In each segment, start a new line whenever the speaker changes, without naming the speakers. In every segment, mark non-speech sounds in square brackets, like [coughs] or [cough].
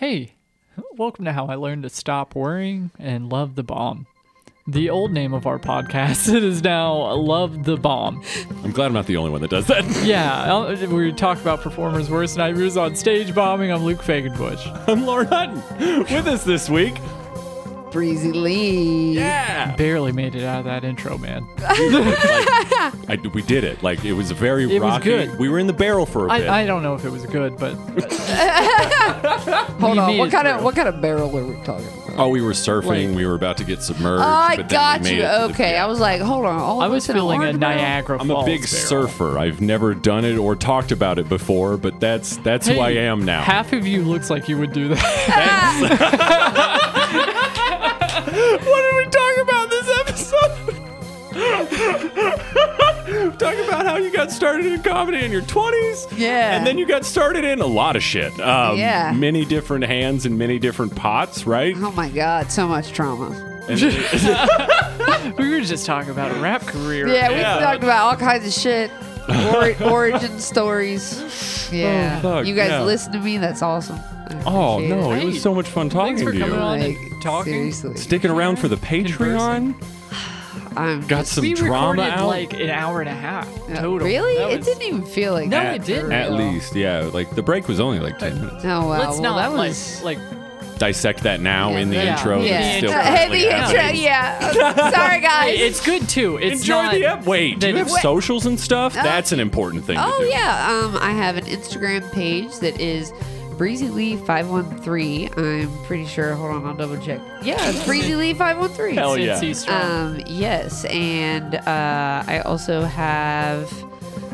Hey, welcome to How I Learned to Stop Worrying and Love the Bomb. The old name of our podcast [laughs] it is now Love the Bomb.
I'm glad I'm not the only one that does that. [laughs]
Yeah, we talk about performers' worst nightmares on stage bombing. I'm Luke Fagenbush.
I'm Lauren Hutton. With us this week.
Breezy Lee.
Yeah.
Barely made it out of that intro, man. [laughs]
I, we did it. Like it was a very
It was
rocky.
good.
We were in the barrel for a bit.
I, I don't know if it was good, but [laughs]
Hold
We
on.
made
What kind of what kind of barrel are we talking about?
oh, we were surfing.
Like-
we were about to get submerged.
Oh, I
but then
got
made
you.
it to the-
Okay,
yeah.
I was like, hold on. All
I
of
was
us in
feeling a
orange barrel?
Niagara
I'm a
Falls
big
barrel.
surfer. I've never done it or talked about it before, but that's that's who I
Hey,
am now.
Half of you looks like you would do that. [laughs]
talk about how you got started in comedy in your 20s.
Yeah.
And then you got started in a lot of shit. Um,
Yeah.
Many different hands and many different pots, right?
Oh my God, so much trauma. [laughs]
We were just talking about a rap career.
Yeah, we
Yeah.
talked about all kinds of shit. Ori- [laughs] origin stories. Yeah.
Oh, fuck,
you guys
yeah.
listen to me? That's awesome.
Oh, no.
it.
It was so much fun talking
Thanks for
to you.
on
Like,
and talking.
Seriously.
Sticking around for the Patreon.
I'm
Got some
we
drama
recorded
out.
like an hour and a half
Uh,
total.
Really?
That
It
was-
didn't even feel like
No,
that.
it didn't.
At least, yeah. Like the break was only like 10 minutes.
Oh, wow.
Let's
well,
not
that
like
was.
like
Dissect that now
Yeah,
in the
yeah.
intro.
Yeah.
It's still
Uh, hey,
currently
the
happening.
intro. Yeah. [laughs] Sorry, guys.
Hey, it's good too. It's
Enjoy
not,
the ep. Wait, do you have
it's-
socials and stuff?
Oh.
That's an important thing to
Oh
do.
yeah, um, I have an Instagram page that is Breezy Lee five one three. I'm pretty sure. Hold on, I'll double check. Yeah, it's Breezy Lee five one three.
Hell yeah.
Um, yes, and uh, I also have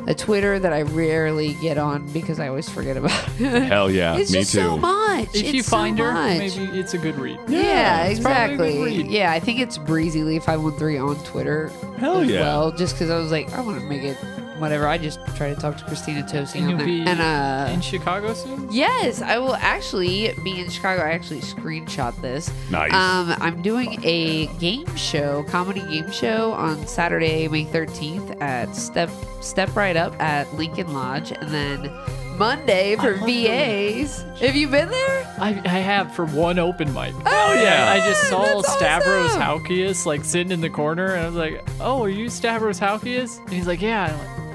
a Twitter that I rarely get on because I always forget about. [laughs] it.
Hell yeah,
it's
me
just
too.
so much.
if
It's
you
so
find her,
much.
maybe it's a good read.
Yeah,
it's probably a good
exactly.
read.
Yeah, I think it's Breezy Lee five one three on Twitter.
Hell
as
yeah.
Well, just because I was like, I want to make it whatever. I just try to talk to Christina Tosi
And
on
you'll
there.
be
and uh,
in Chicago soon.
yes, I will actually be in Chicago. I actually screenshot this.
Nice.
Um, I'm doing a game show, comedy game show on Saturday, May 13th at Step Step Right Up at Lincoln Lodge, and then Monday for
love the
VAs. Have you been there?
I, I have for one open mic.
Oh
yeah.
I just saw
That's
Stavros
awesome.
Halkias like sitting in the corner, and I was like, "Oh, are you Stavros Halkias?" And he's like, "Yeah."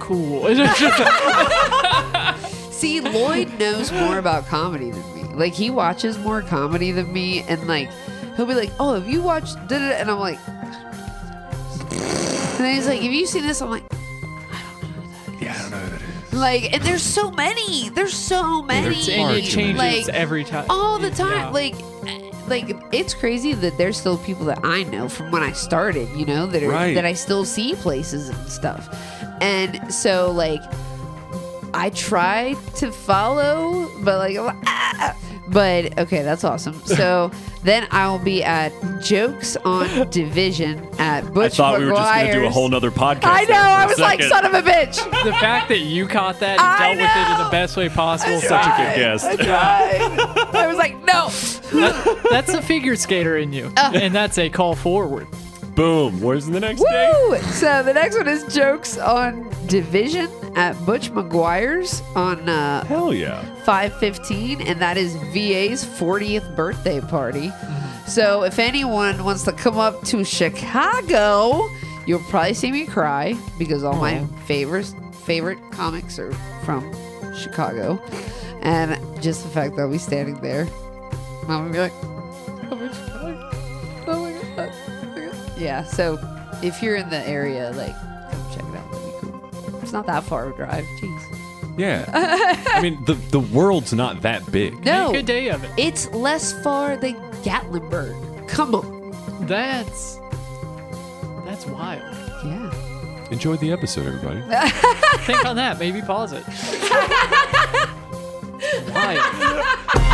And I'm like, "Cool." [laughs]
See, Lloyd knows more about comedy than me. Like he watches more comedy than me, and like he'll be like, "Oh, have you watched?" da da da?" And I'm like, and then he's like, "Have you seen this?" I'm like, I don't know who that is.
yeah, I don't know who that is.
like, and there's so many. There's so many.
there's
and it changes
Like,
every time.
all the time.
yeah.
Like, like it's crazy that there's still people that I know from when I started. You know that are
Right.
that I still see places and stuff. And so like, I try to follow, but like, ah. but okay, that's awesome. [laughs] So then I'll be at Jokes on Division at
I
Butch
thought we were just going to do a whole nother podcast.
I know.
I for
I
a
was like, son of a bitch. [laughs]
the fact that you caught that and
I
dealt with it in the best way possible.
Such a good guest.
I tried. I was like, no.
That's a figure skater in you,
Uh.
and that's a call forward.
Boom. Where's the next day?
So the next one is jokes on division at Butch McGuire's on uh,
Hell yeah.
515, and that is VA's 40th birthday party. So if anyone wants to come up to Chicago, you'll probably see me cry because all my favorite favorite comics are from Chicago, and just the fact that I'll be standing there, I'm gonna be like, oh my yeah. So if you're in the area, like, come check it out. That'd be cool. It's not that far of a drive. Jeez.
Yeah. [laughs] I mean, the, the world's not that big.
No,
Make a day of it.
It's less far than Gatlinburg. Come on.
That's that's wild.
Yeah.
Enjoy the episode, everybody. [laughs]
Think on that. Maybe pause it. [laughs] wild.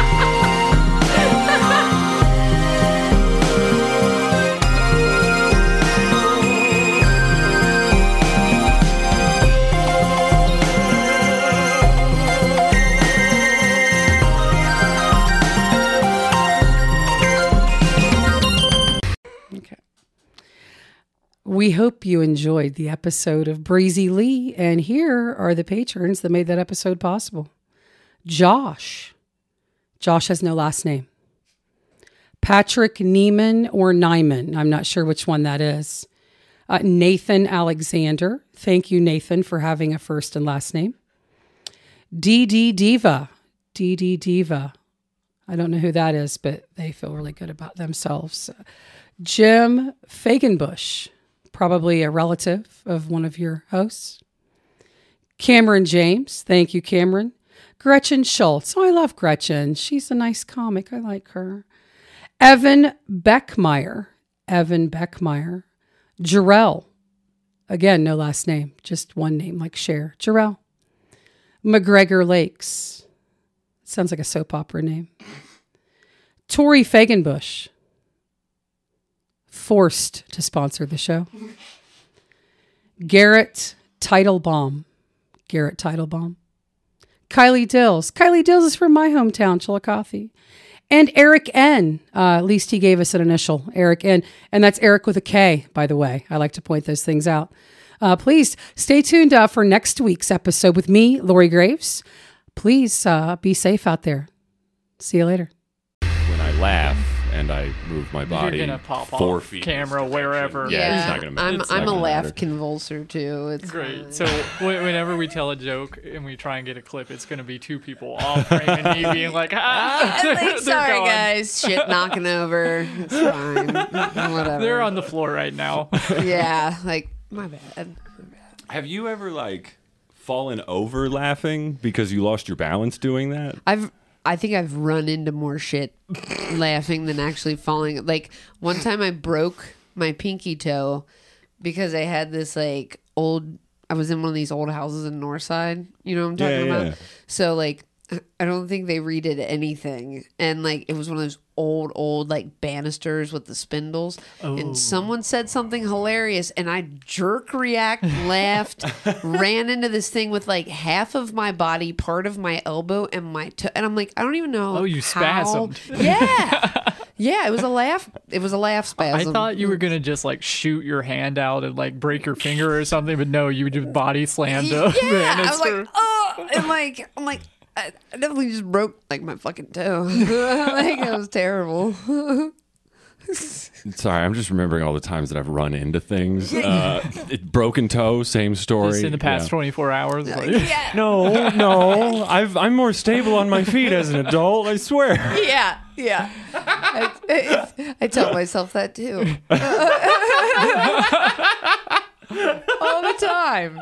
We hope you enjoyed the episode of Breezy Lee, and here are the patrons that made that episode possible Josh, Josh has no last name. Patrick Neiman or Nyman. I'm not sure which one that is. Uh, Nathan Alexander. Thank you, Nathan, for having a first and last name. DD Diva. DD Diva. I don't know who that is, but they feel really good about themselves. Jim Fagenbush, probably a relative of one of your hosts. Cameron James. Thank you, Cameron. Gretchen Schultz. Oh, I love Gretchen. She's a nice comic. I like her. Evan Beckmeyer. Evan Beckmeyer. Jarrell. Again, no last name, just one name like Cher. Jarrell. McGregor Lakes. Sounds like a soap opera name. Tori Fagenbush. Forced to sponsor the show. Garrett Teitelbaum. Garrett Teitelbaum. Kylie Dills. Kylie Dills is from my hometown, Chillicothe. And Eric N. Uh, at least he gave us an initial, Eric N. And that's Eric with a K, by the way. I like to point those things out. Uh, please stay tuned uh, for next week's episode with me, Lori Graves. Please uh, be safe out there. See you later.
When I laugh and I move my body
You're gonna pop
four
off
feet.
camera wherever.
Yeah, it's not gonna matter.
I'm,
It's
I'm
not
a
gonna
laugh
matter.
convulser too. It's
Great.
fine.
So wh- whenever we tell a joke and we try and get a clip, it's going to be two people off frame and me [laughs] being like, ah, [laughs]
I'm like,
they're
sorry
gone.
guys, shit knocking over. It's fine. [laughs] Whatever.
They're on the floor right now.
yeah, like my bad.
Have you ever like fallen over laughing because you lost your balance doing that?
I've I think I've run into more shit laughing than actually falling. Like one time I broke my pinky toe because I had this like old I was in one of these old houses in Northside. You know what I'm talking
Yeah,
about?
yeah.
So like I don't think they redid anything. And like it was one of those old, old like banisters with the spindles.
Oh.
And someone said something hilarious and I jerk react, [laughs] laughed, ran into this thing with like half of my body, part of my elbow and my toe. And I'm like, I don't even know.
Oh, you
how-
spasmed. [laughs]
Yeah. yeah, it was a laugh. It was a laugh spasm.
I thought you were gonna just like shoot your hand out and like break your finger or something, but no, you just body slammed [laughs] a
yeah, I was like, oh, and like, I'm like, I, I definitely just broke like my fucking toe. [laughs] like it was terrible. [laughs]
Sorry, I'm just remembering all the times that I've run into things. Uh, it, broken toe, same story.
just in the past
Yeah.
24 hours. like-
yeah,
No, no, I've, I'm more stable on my feet as an adult. I swear.
yeah, yeah. I, I, I tell myself that too. [laughs] All the time.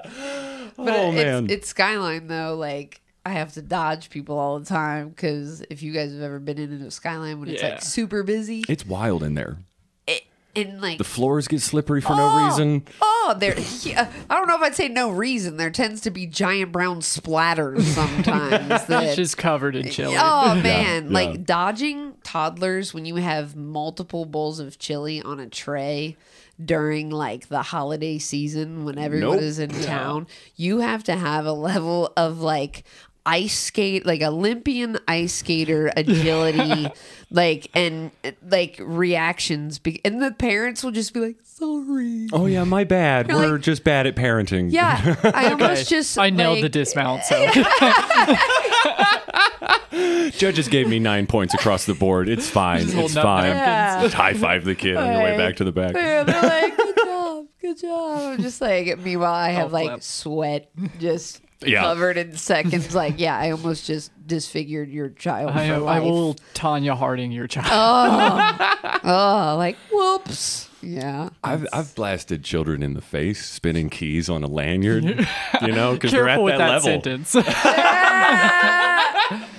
But
Oh,
it's,
man.
it's Skyline though. Like I have to dodge people all the time because if you guys have ever been in into Skyline when it's
Yeah.
like super busy
It's wild in there.
it, and like
The floors get slippery for
Oh.
no reason.
Oh, there. Yeah, I don't know if I'd say no reason. There tends to be giant brown splatters sometimes. [laughs]
It's just covered in chili.
oh man,
yeah.
like dodging toddlers when you have multiple bowls of chili on a tray during like the holiday season when everyone
Nope.
is in town. You have to have a level of like ice skate like Olympian ice skater agility [laughs] like and like reactions be- and the parents will just be like sorry
Oh yeah, my bad.
You're
We're
like-
just bad at parenting.
Yeah, I [laughs]
Okay,
almost just
I nailed the dismount. So [laughs]
Judges gave me nine points across the board. It's fine. It's fine.
napkins.
High five the kid on your way back to the back.
Yeah, they're like, good job, good job. I'm just like, meanwhile, I have
Oh,
like
flip.
sweat just
Yeah.
covered in seconds. Like, yeah, I almost just disfigured your child.
I,
for
I will Tonya Harding your child.
Oh, [laughs] oh like, whoops. Yeah.
I've I've blasted children in the face spinning keys on a lanyard. you know, because they're at
Careful
that,
that
level.
sentence. [laughs]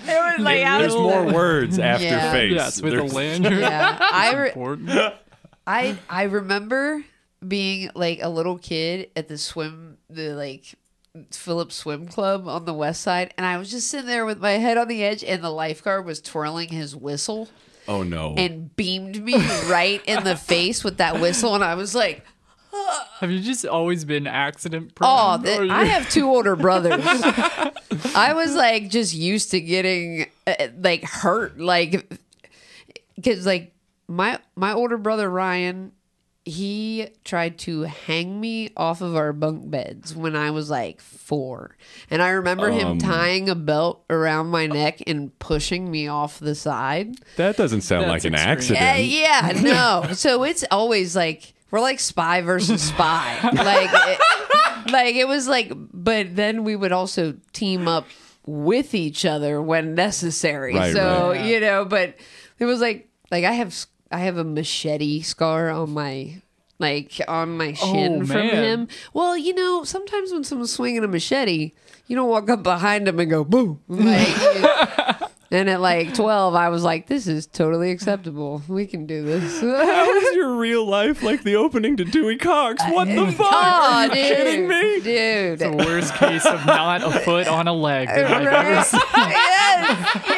It was like, I
There's
was
more words after
Yeah.
face.
yes, with a
There's-
lanyard.
Yeah. I, [laughs] re-
Important.
I I remember being like a little kid at the swim the like Phillips Swim Club on the west side and I was just sitting there with my head on the edge and the lifeguard was twirling his whistle
Oh no.
and beamed me right in the face with that whistle and I was like
Have you just always been accident prone?
oh th- I have two older [laughs] brothers I was like just used to getting uh, like hurt like cuz like my my older brother Ryan he tried to hang me off of our bunk beds when I was like four. And I remember him
Um.
tying a belt around my neck and pushing me off the side.
That doesn't sound
That's
like an
extreme.
accident.
Yeah, yeah, no. [laughs] So it's always like we're like spy versus spy. like, it, like it was like, but then we would also team up with each other when necessary.
Right,
so
right.
you know, but it was like, like I have, I have a machete scar on my. Like on my oh, shin
Oh,
from
man.
him. Well, you know, sometimes when someone's swinging a machete, you don't walk up behind them and go boom. Like, [laughs] and at like twelve, I was like, "This is totally acceptable. We can do this." [laughs]
How is your real life like the opening to Dewey Cox? Uh, what the fuck?
Oh,
Are you
dude,
kidding me?
dude?
The worst case of not a foot on a leg that [laughs] I've ever seen.
yes, yes.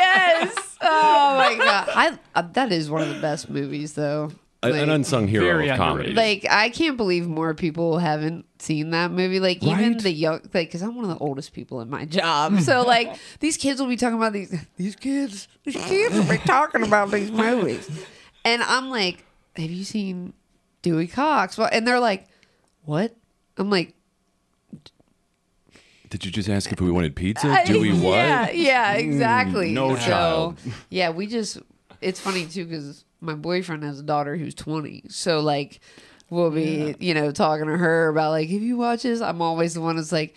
Oh my [laughs] god, I uh, that is one of the best movies, though.
A- An unsung hero
Very
of comedy.
underrated.
Like I can't believe more people haven't seen that movie. Like even
Right?
the young, like because I'm one of the oldest people in my job. So [laughs] like these kids will be talking about these these kids. These [laughs] kids will be talking about these movies, and I'm like, "Have you seen Dewey Cox?" Well, and they're like, "What?" I'm like,
Did you just ask if we wanted pizza? Do we what?
Yeah, yeah, exactly.
no
so,
child.
Yeah, we just. It's funny too because my boyfriend has a daughter who's 20. So like, we'll be you know talking to her about like, if you watch this, I'm always the one that's like,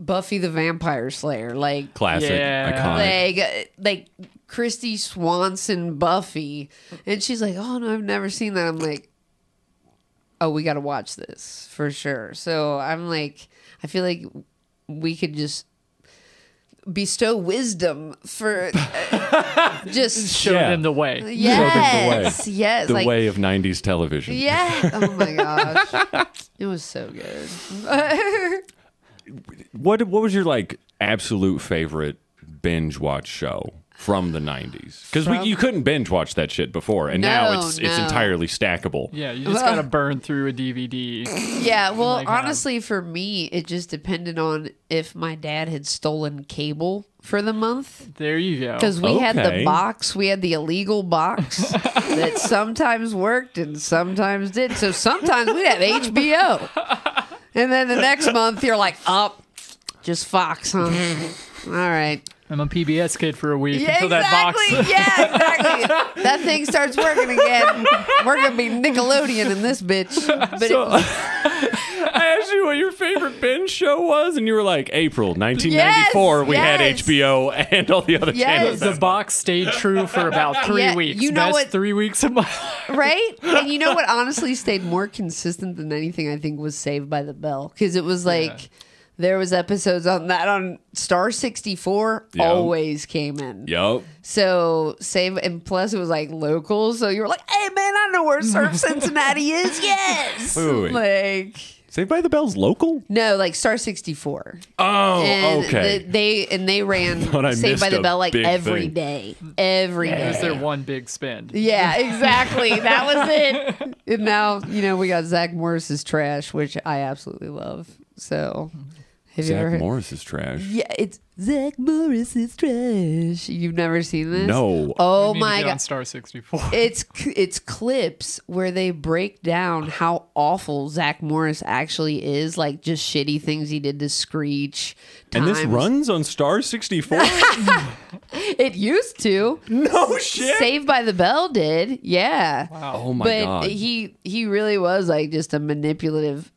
Buffy the Vampire Slayer, like.
Classic,
Yeah.
iconic.
Like, uh, like Kristy Swanson Buffy, and she's like, "Oh no, I've never seen that." I'm like, "Oh, we got to watch this for sure." So I'm like, I feel like we could just bestow wisdom for uh, [laughs] just
Show
Yeah.
them the way.
yes, yes,
the
like
way of 90s television.
yeah. Oh my gosh, [laughs] it was so good. [laughs]
What what was your like absolute favorite binge watch show from the 90s? Because
From-
you couldn't binge watch that shit before, and now
No,
it's it's
no.
entirely stackable.
Yeah, you just gotta burn through a DVD.
Yeah, well,
Like, um,
honestly, for me, it just depended on if my dad had stolen cable for the month.
There you go.
Because we had
Okay.
the box, we had the illegal box [laughs] that sometimes worked and sometimes did. So sometimes we had HBO. And then the next month, you're like, oh, just Fox, huh? [laughs] All right.
I'm a PBS kid for a week
Yeah,
until that box.
exactly. Yeah, exactly. [laughs] that thing starts working again. We're going to be Nickelodeon in this bitch. But
So-
it, [laughs]
I asked you what your favorite binge show was, and you were like, April 1994,
Yes,
we had. HBO and all the other
Yes.
channels.
the box stayed true for about three
Yeah,
weeks.
you know
Best
what-
three weeks of my
right? And you know what honestly stayed more consistent than anything I think was Saved by the Bell because it was like
Yeah.
There was episodes on that on Star 64
Yeah.
always came in.
Yep.
So save and plus it was like local so you were like, "Hey man, I know where Surf Cincinnati is." [laughs] Yes.
Wait, wait, wait.
Like
Saved by the Bell's local?
no, like Star 64.
Oh,
and
okay.
the- they and they ran [laughs]
But
Saved by the Bell like
big
every
thing.
day, every day.
It was their one big spend.
Yeah, [laughs] exactly. That was it. And now, you know, we got Zack Morris's trash, which I absolutely love. So, have you ever
Zack
heard?
Morris is trash.
Yeah, it's Zack Morris's trash. You've never seen this?
No.
Oh
We need to
my
get on
god.
Star 64. [laughs]
It's it's clips where they break down how awful Zack Morris actually is, like just shitty things he did to Screech.
And this runs on Star 64? [laughs]
It used to.
no shit.
Saved by the Bell did. Yeah.
oh my
but
god.
But he he really was like just a manipulative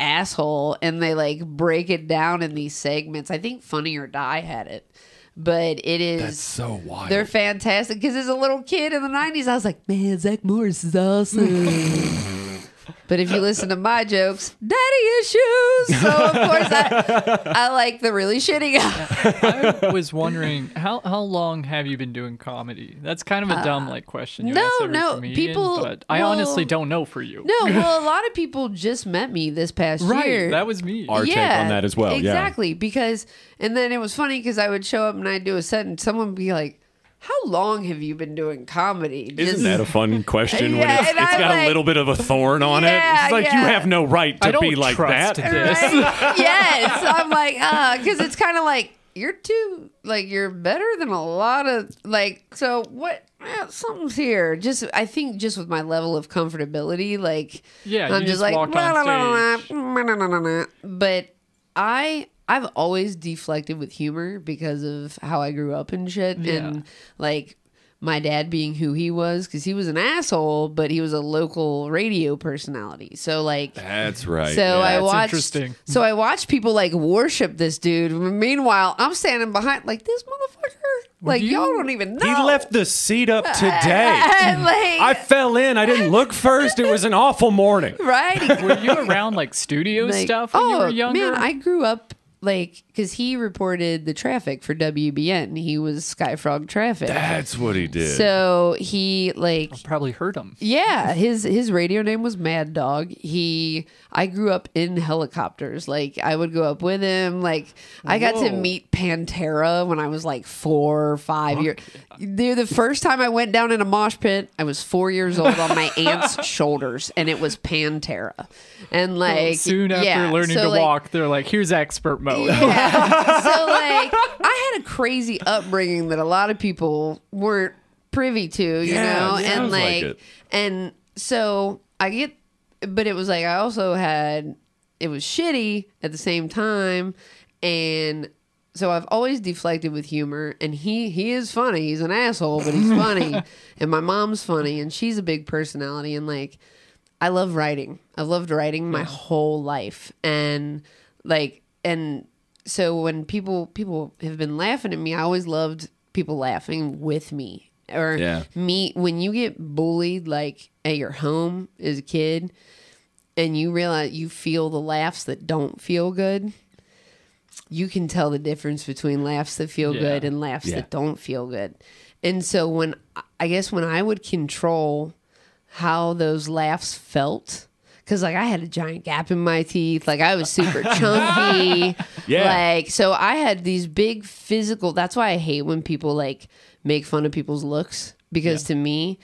asshole and they like break it down in these segments. I think funny or die had it but it is
That's so wild.
they're fantastic. Because as a little kid in the 90s i was like man zack morris is awesome [laughs] but if you listen to my jokes daddy issues so of [laughs] course i i like the really shitty guy
I was wondering how how long have you been doing comedy? That's kind of a dumb like question. You
Uh, no,
ask
no,
comedian,
people-
But I
well-
honestly don't know for you.
no [laughs] well a lot of people just met me this past
right?
year
That was me.
Our take on that as well, yeah.
Exactly. Because, and then it was funny because I would show up and I'd do a set and someone would be like, How long have you been doing comedy?
Isn't that a fun [laughs] question
Yeah,
it's,
and
it's
I'm
got a little bit of a thorn on
Yeah,
it? It's like you have no right to
I don't
be like
trust
that.
this.
Right? [laughs] yes. I'm like, because it's kind of like, you're too, like, you're better than a lot of, like, so what? eh, something's here. Just I think just with my level of comfortability, like
Yeah,
I'm
you
just
just
like la, la, la." but I I've always deflected with humor because of how I grew up and shit
Yeah.
and like my dad being who he was because he was an asshole but he was a local radio personality so like
That's right.
so I
that's
watched.
interesting.
So I watched people like worship this dude. Meanwhile, I'm standing behind like this motherfucker. Like
you-
y'all don't even know.
He left the seat up [laughs] today.
Like,
I fell in. I didn't look first. It was an awful morning. [laughs]
right. [laughs]
Were you around like studio
Like,
stuff when you were younger?
oh, Man, I grew up like because he reported the traffic for WEBN. He was Skyfrog traffic.
That's what he did.
so he like
probably heard him.
Yeah, his his radio name was Mad Dog. He I grew up in helicopters. Like I would go up with him. Like I got to meet Pantera when I was like four or five years. Dude, the first time I went down in a mosh pit, I was four years old on my aunt's [laughs] shoulders, and it was Pantera. And like
Soon after
yeah,
learning
so,
to
like,
walk, they're like, "Here's expert mode."
Yeah. [laughs] so like I had a crazy upbringing that a lot of people weren't privy to, you
Yeah,
know? and
like
like, and so I get but it was like I also had it was shitty at the same time and so I've always deflected with humor and he he is funny. He's an asshole, but he's funny. [laughs] and my mom's funny and she's a big personality and like I love writing. I've loved writing my whole life. And like and so when people people have been laughing at me, I always loved people laughing with me. Or
Yeah.
me when you get bullied like at your home as a kid and you realize you feel the laughs that don't feel good. You can tell the difference between laughs that feel
Yeah.
good and laughs
Yeah.
that don't feel good. And so when I guess when I would control how those laughs felt because like I had a giant gap in my teeth, like I was super chunky, [laughs]
Yeah.
Like so, I had these big physical. That's why I hate when people like make fun of people's looks. Because to me,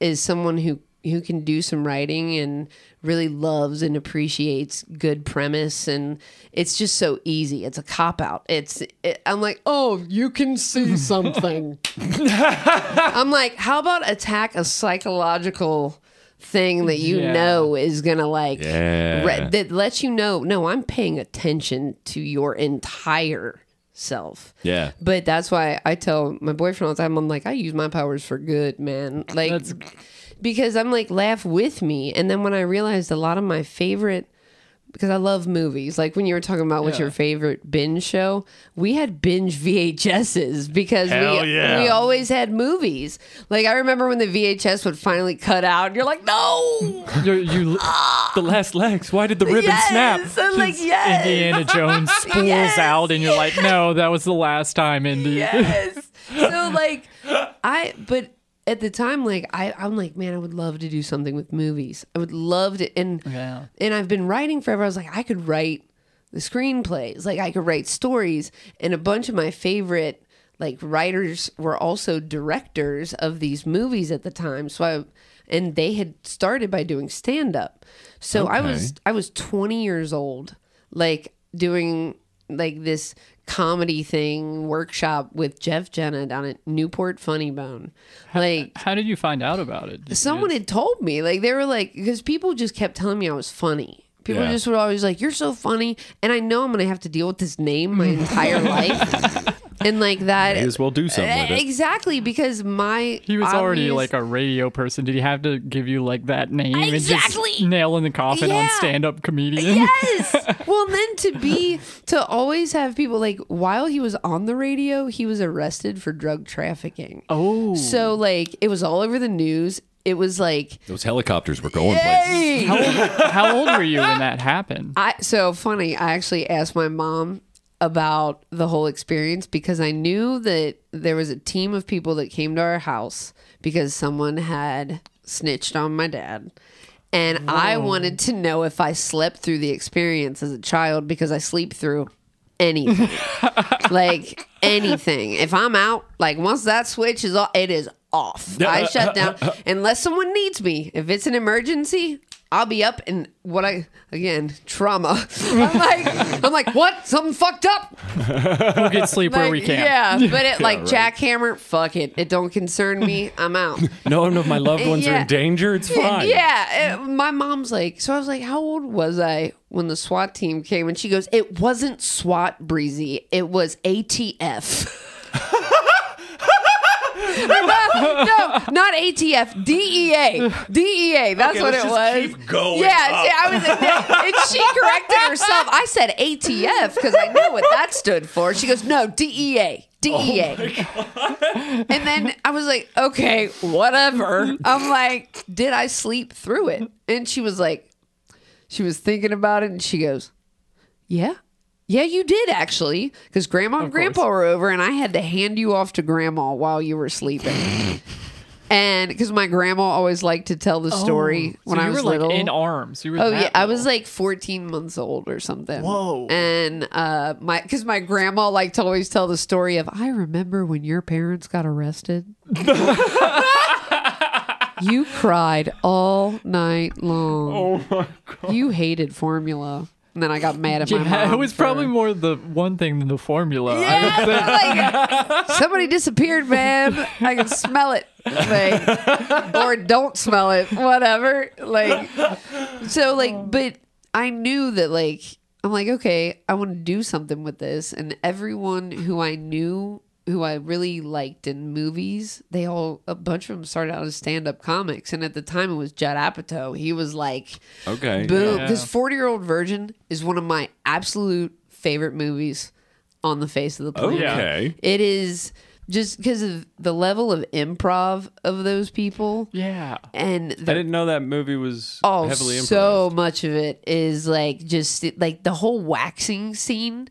is someone who who can do some writing and really loves and appreciates good premise and it's just so easy. It's a cop out. It's it, i'm like oh you can see [laughs] something. [laughs] I'm like how about attack a psychological thing that you
Yeah.
know is gonna like
Yeah.
re- that lets you know no i'm paying attention to your entire self
yeah.
but that's why I tell my boyfriend all the time, I'm like, I use my powers for good, man. Like,
That's-
because I'm like, laugh with me. And then when I realized a lot of my favorite, because I love movies, like when you were talking about what's
Yeah.
your favorite binge show, we had binge VHSs because
Hell
we,
yeah.
we always had movies. Like, I remember when the VHS would finally cut out, and you're like, no. [laughs]
you, you
The last legs. Why did the ribbon snap?
yes. I'm like, yes.
Indiana Jones [laughs] spools
Yes.
out, and you're like, "No, that was the last time, Indy."
yes. So [laughs] like I but at the time like I I'm like man I would love to do something with movies. I would love to and
Yeah.
and I've been writing forever. I was like I could write the screenplays. Like I could write stories and a bunch of my favorite like writers were also directors of these movies at the time. So I and they had started by doing stand up. So I was I was 20 years old like doing like this comedy thing workshop with Jeff Jenna down at Newport Funny Bone. Like
How did you find out about it? Did
someone
just-
had told me like they were like because people just kept telling me I was funny. People
Yeah.
just were always like, "You're so funny," and I know I'm gonna have to deal with this name my entire [laughs] life, and like that.
May as well do something with it.
Exactly because my
He was already
obvious-
like a radio person. Did he have to give you like that name and
Exactly.
just nail in the coffin on
Yeah.
stand-up comedian?
Yes. [laughs] well, then to be to always have people like while he was on the radio, he was arrested for drug trafficking.
Oh,
So like it was all over the news. It was like
Those helicopters were going places.
Hey!
how old, how old were you when that happened?
I so funny. I actually asked my mom about the whole experience because I knew that there was a team of people that came to our house because someone had snitched on my dad. And I wanted to know if I slept through the experience as a child because I sleep through anything. [laughs] like anything. If I'm out, like once that switch is off, it is off. I shut down [laughs] unless someone needs me. If it's an emergency, I'll be up and what I again trauma. [laughs] I'm like I'm like what something fucked up.
We'll get sleep where we can.
Yeah, [laughs] but it like
right.
jackhammer. Fuck it. It don't concern me. I'm out. [laughs]
None of my loved ones are in danger. It's fine.
Yeah, uh, my mom's like, so I was like, how old was I when the SWAT team came? And she goes, it wasn't SWAT, Breezy. It was ATF. No, not ATF. DEA. DEA. That's
Okay,
what it was.
keep going
Yeah,
up.
I was. And she corrected herself. I said ATF because I knew what that stood for. She goes, no, DEA. DEA. Oh and then I was like, okay, whatever. I'm like, did I sleep through it? And she was like, she was thinking about it and she goes, yeah. Yeah, you did actually. Because grandma and grandpa were over and I had to hand you off to grandma while you were sleeping. [laughs] and because my grandma always liked to tell the story
So
when
you
I was
were
little.
like in arms. You were
Oh
that
yeah, I was
little.
like 14 months old or something.
Whoa.
And uh my cuz my grandma liked to always tell the story of I remember when your parents got arrested. [laughs] you cried all night long. Oh my god. You hated formula. And then I got mad at my
Yeah,
mom.
it was
for-
probably more the one thing than the formula. I would
yeah, like [laughs] somebody disappeared, man. I can smell it. Like, or don't smell it, whatever. Like, so like, oh. but I knew that like I'm like, okay, I want to do something with this, and everyone who I knew. Who I really liked in movies, they all a bunch of them started out as stand up comics, and at the time it was Judd Apatow. He was like,
Okay.
Boom.
Yeah.
Because 40 Year Old Virgin is one of my absolute favorite movies on the face of the planet.
Okay.
It is just because of the level of improv of those people.
Yeah.
And
I didn't know that movie was
oh,
heavily improvised.
so much of it is like just like the whole waxing scene.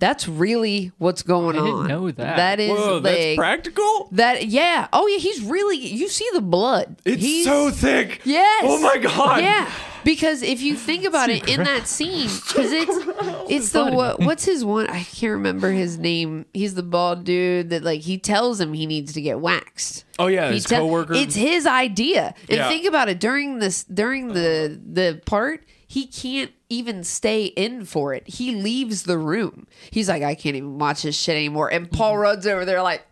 That's really what's going
I
on.
didn't know that.
That is
Whoa,
like
that's practical.
that. Yeah. Oh yeah. He's really. You see the blood.
It's
He's-
so thick.
Yes.
Oh my god.
Yeah, because if you think about it in that scene, because it's [laughs] it's the what, what's his one? I can't remember his name. He's the bald dude that like he tells him he needs to get waxed.
Oh yeah,
He
his
tell-
coworker.
It's his idea. And
Yeah.
think about it during this during the the part. He can't even stay in for it. He leaves the room. He's like, I can't even watch this shit anymore. And Paul Rudd's over there like,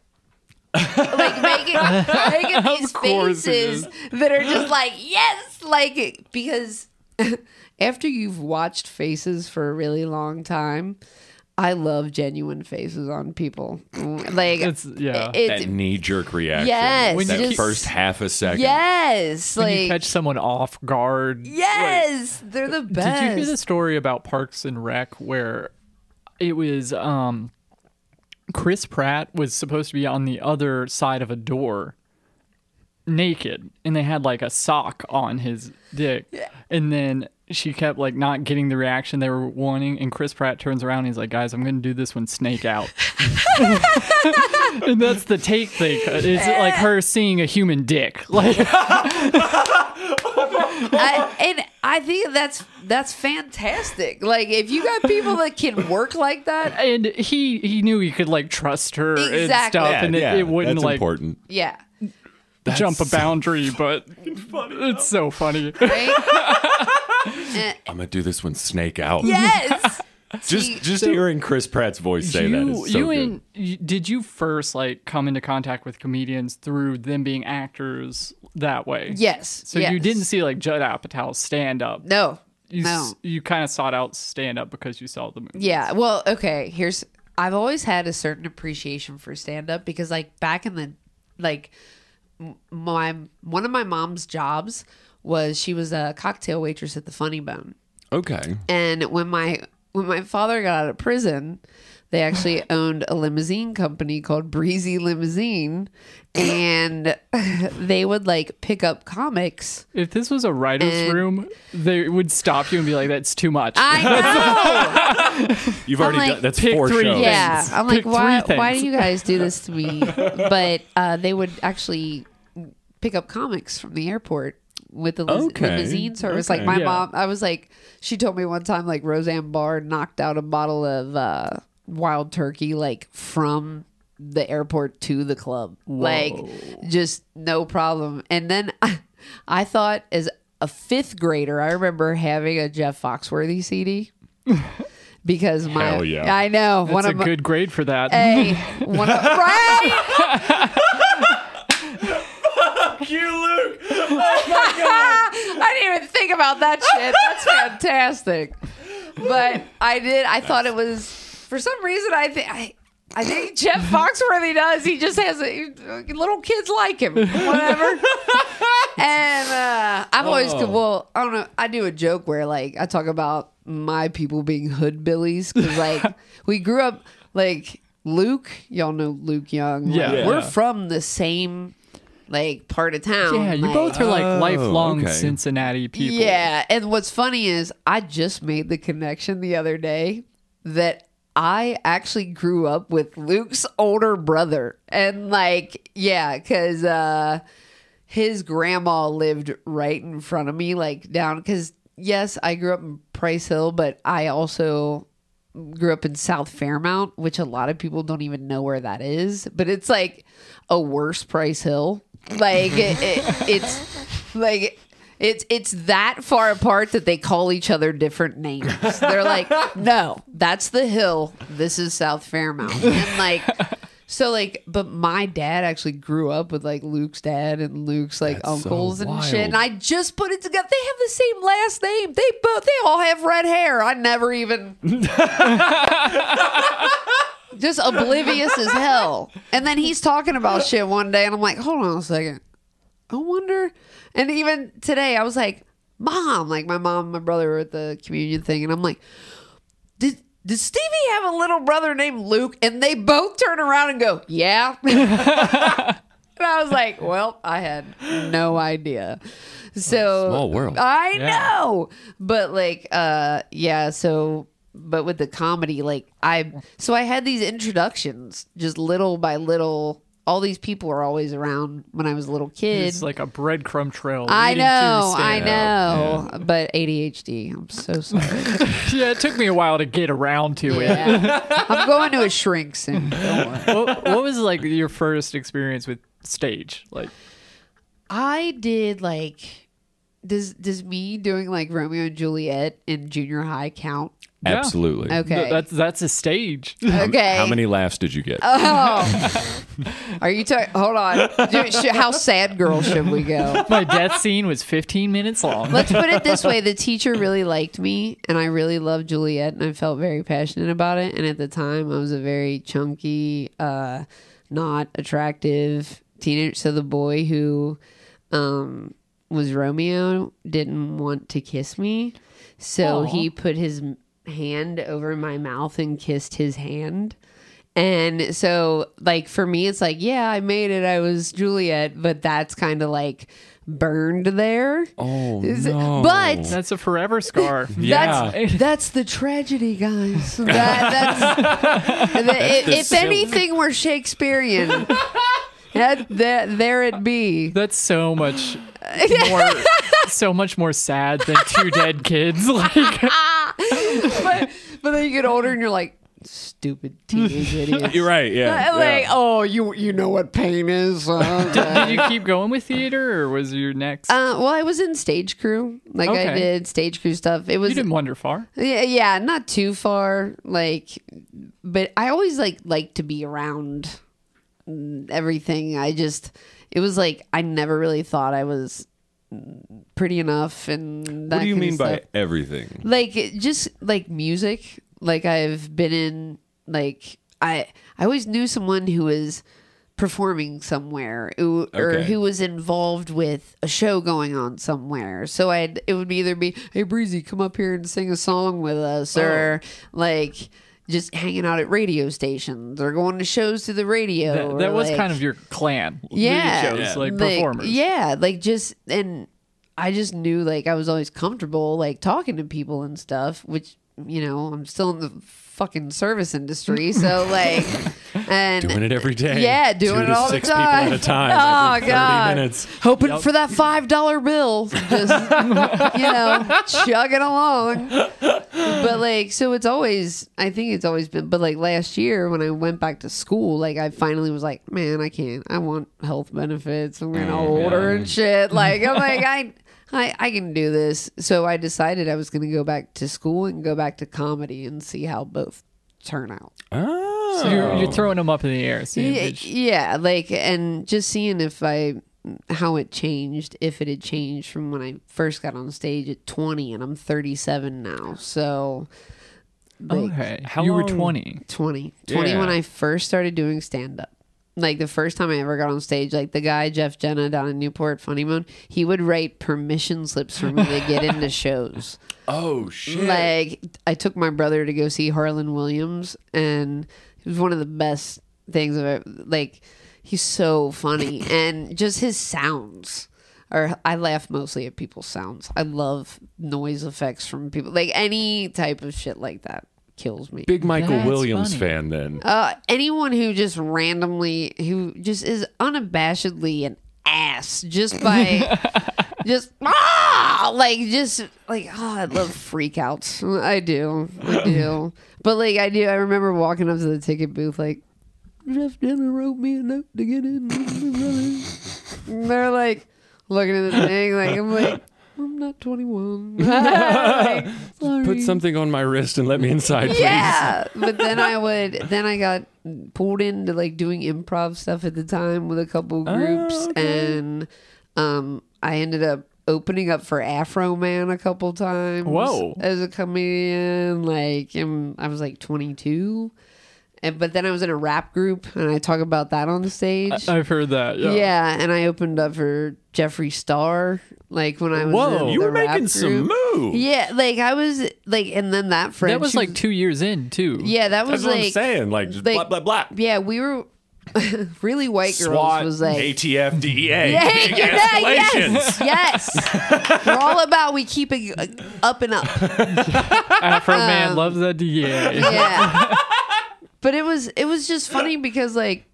like making [laughs] making these faces that are just like yes, like because [laughs] after you've watched faces for a really long time, I love genuine faces on people. Like
It's- yeah.
it-
that knee jerk reaction.
Yes,
When that
just-
first half a second.
yes,
When
like
you catch someone off guard.
yes, they're the best.
Did you hear the story about Parks and Rec where it was um Chris Pratt was supposed to be on the other side of a door naked and they had like a sock on his dick. And then she kept like not getting the reaction they were wanting and Chris Pratt turns around and he's like guys I'm going to do this one snake out. [laughs] And that's the take they cut. It's like her seeing a human dick. [laughs] Like
I, and I think that's that's fantastic. Like if you got people that can work like that,
and he he knew he could like trust her and stuff
Yeah,
and it,
yeah,
it wouldn't
that's
like
important.
yeah,
jump a boundary but [laughs] it's so funny
right. [laughs]
Uh, I'm gonna do this one snake out.
yes. [laughs]
Just just
so-
hearing Chris Pratt's voice say that
you
is so
you
good.
and did you first like come into contact with comedians through them being actors that way
Yes.
so you didn't see like Judd Apatow stand up
No.
you
no.
you kind of sought out stand up because you saw the movie
Yeah. Well, okay. Here's I've always had a certain appreciation for stand up because like back in the like m- my one of my mom's jobs was she was a cocktail waitress at the Funny Bone.
Okay.
And when my when my father got out of prison, they actually [laughs] owned a limousine company called Breezy Limousine, and [laughs] they would like pick up comics.
if this was a writer's
And-
room they would stop you and be like that's too much
I [laughs] know.
You've already
like,
done that's
pick
four
three
shows.
yeah, I'm like,
Pick three
why? Why do you guys do this to me? But uh, they would actually pick up comics from the airport with the
Okay,
limousine service.
okay.
Like my
Yeah.
mom, I was like, she told me one time like Roseanne Barr knocked out a bottle of uh, wild turkey like from the airport to the club, like just no problem. And then I, [laughs] I thought as a fifth grader, I remember having a Jeff Foxworthy CD [laughs] because my
Hell yeah.
I know
That's
one
a
of my,
good grade for that.
Hey, [laughs] one of, right?
You, Luke. [laughs] Oh my god!
I didn't even think about that shit. That's [laughs] fantastic. But I did. I thought it was for some reason. I think I. I think Jeff Foxworthy does. He just has a, little kids like him, whatever. [laughs] and uh, I've always well, I don't know. I do a joke where like I talk about my people being hoodbillies because like we grew up like Luke. Y'all know Luke Young. like,
Yeah.
we're
Yeah.
from the same like part of town.
yeah, you
like-
both are like
Oh,
lifelong
okay.
Cincinnati people.
yeah, and what's funny is I just made the connection the other day that I actually grew up with Luke's older brother, and like, yeah, because uh, his grandma lived right in front of me, like down. Because yes, I grew up in Price Hill, but I also grew up in South Fairmount, which a lot of people don't even know where that is. But it's like a worse Price Hill. Like it, it, it's like it's it's that far apart that they call each other different names. They're like, no, that's the hill. This is South Fairmount, and like. So like, but my dad actually grew up with like Luke's dad and Luke's like
That's so
uncles and shit. And I just put it together. They have the same last name. They both they all have red hair. I never even [laughs] just oblivious as hell. And then he's talking about shit one day, and I'm like, hold on a second. I wonder. And even today, I was like, Mom, like my mom and my brother were at the communion thing, and I'm like, did did Stevie have a little brother named Luke? And they both turn around and go, Yeah. [laughs] and I was like, Well, I had no idea. So
Small world.
I
Yeah.
know. But like, uh, yeah, so but with the comedy, like I so I had these introductions just little by little. All these people are always around when I was a little kid.
It's like a breadcrumb trail.
I
leading to your
know, I
stand-up.
know, but ADHD. I'm so [laughs] sorry.
Yeah, it took me a while to get around to it.
I'm going to a shrink soon.
What, what was like your first experience with stage? Like,
I did like. Does does me doing like Romeo and Juliet in junior high count?
Yeah.
Absolutely.
Okay.
th- that's that's a stage.
Okay.
How many laughs did you get?
Oh. [laughs] Are you talking? Hold on. Dude, sh- how sad girl should we go?
My death scene was 15 minutes long.
Let's put it this way: the teacher really liked me, and I really loved Juliet, and I felt very passionate about it. And at the time, I was a very chunky, uh, not attractive teenager. So the boy who um, was Romeo didn't want to kiss me, so
Aw.
he put his m- hand over my mouth and kissed his hand. And so, like, for me, it's like, yeah, I made it. I was Juliet, but that's kind of like burned there.
oh
Is
no!
but-
That's a forever scar. [laughs]
Yeah.
That's that's the tragedy, guys. [laughs] That, that's the, if, if anything were Shakespearean, that, that there it be.
That's so much [laughs] more, so much more sad than two dead kids. Like,
But but then you get older and you're like, stupid [laughs] teenage idiot.
You're right. Yeah.
Like,
yeah.
oh, you you know what pain is. Uh, [laughs]
did you keep going with theater, or was your next?
Uh, well, I was in stage crew. Like I did stage crew stuff. It was.
you
was
didn't wander far.
Yeah, yeah, not too far. Like, but I always like like to be around everything. I just, it was like I never really thought I was pretty enough. And
What do you mean by everything?
like just like music? Like I've been in like I I always knew someone who was performing somewhere who, or
Okay.
who was involved with a show going on somewhere. So I'd it would either be, "Hey Breezy, come up here and sing a song with us," oh. or like just hanging out at radio stations or going to shows to the radio.
That, that was
like-
kind of your clan.
yeah,
shows,
Yeah.
like performers.
Yeah, like just and I just knew like I was always comfortable like talking to people and stuff, which you know I'm still in the fucking service industry, so like [laughs] and
Doing it every day.
Yeah, doing it all
six
the time.
people at a time. [laughs]
Oh god,
minutes.
hoping
Yep.
for that five dollar bill, just you know, chugging along. But like, so it's always. I think it's always been. But like last year when I went back to school, like I finally was like, man, I can't. I want health benefits. I'm getting oh, older and shit. Like I'm like [laughs] I. I, I can do this. So I decided I was going to go back to school and go back to comedy and see how both turn out.
Oh.
So you're, you're throwing them up in the air. seeing
Yeah, yeah, like and just seeing if I how it changed, if it had changed from when I first got on stage at 20 and I'm 37 now. So like,
okay.
how
you were
long-
20.
20. 20 when I first started doing stand up. Like the first time I ever got on stage, like the guy Jeff Jenna down in Newport Funny Bone, he would write permission slips for me to get into [laughs] shows.
Oh shit.
Like I took my brother to go see Harland Williams, and it was one of the best things I've ever, like. He's so funny, [coughs] and just his sounds. Or I laugh mostly at people's sounds. I love noise effects from people, like any type of shit like that kills me.
Big Michael
That's
Williams
funny.
fan then.
Uh, anyone who just randomly, who just is unabashedly an ass, just by, [laughs] just ah, like just like oh, I love freakouts. I do, I [laughs] do. But like I do, I remember walking up to the ticket booth like. Jeff Jenner wrote me a note to get in. with my brother." And they're like looking at the thing, like I'm like, I'm not 21. [laughs] Like,
Put something on my wrist and let me inside, please.
Yeah, but then I would then I got pulled into like doing improv stuff at the time with a couple groups,
Oh, okay.
and um, I ended up opening up for Afroman a couple times.
Whoa.
as a comedian, like and I was like 22, and but then I was in a rap group, and I talk about that on the stage.
I've heard that. Yeah.
yeah. and I opened up for Jeffree Star, like when I was
Whoa.
You
the
were making some moves.
Yeah, like I was like, and then that friend
That was like two years in, too.
yeah, that
That's
was
what
like
I'm saying. Like just
like-
blah blah blah.
yeah, we were [laughs] really white girls
SWAT,
was like
ATF, DEA,
Yeah,
big
yeah,
escalations.
yes, yes. We're all about we keep it uh, up and up. [laughs] [laughs]
Afroman loves that DA.
Yeah. But it was it was just funny because like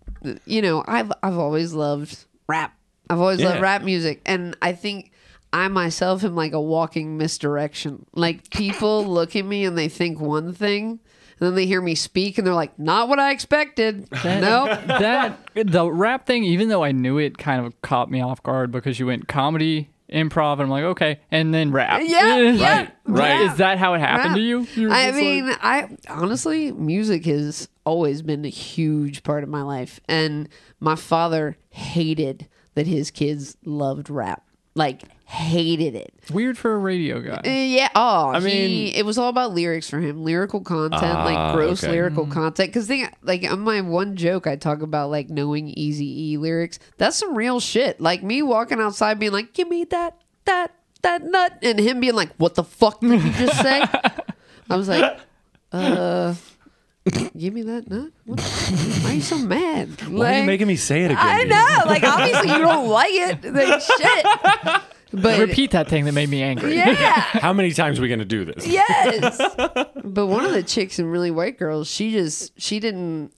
you know, I've I've always loved rap. I've always
Yeah.
loved rap music and I think I myself am like a walking misdirection. Like people [laughs] look at me and they think one thing and then they hear me speak and they're like, "Not what I expected." [laughs] nope.
that [laughs] the rap thing, even though I knew it, kind of caught me off guard because you went comedy, improv, and I'm like, okay, and then rap.
Yeah, yeah,
Right, right.
Is that how it happened
Rap.
to you? You
I
just like-
mean, I honestly, music has always been a huge part of my life, and my father hated that his kids loved rap. Like hated it.
weird for a radio guy.
Uh, yeah. Oh, I
mean-
mean, it was all about lyrics for him, lyrical content,
Ah,
like gross
okay.
lyrical content. Because thing, like on my one joke, I talk about like knowing Easy E lyrics. That's some real shit. Like me walking outside, being like, "Give me that, that, that nut," and him being like, "What the fuck did you just say?" [laughs] I was like, "Uh." Give me that nut. What? Why are you so mad? [laughs]
Why are you making me say it again?
I
dude?
know. Like obviously you don't like it. Like shit. [laughs] But
Repeat that thing that made me angry.
Yeah. [laughs]
How many times are we gonna do this?
Yes. but one of the chicks in Really White Girls, she just she didn't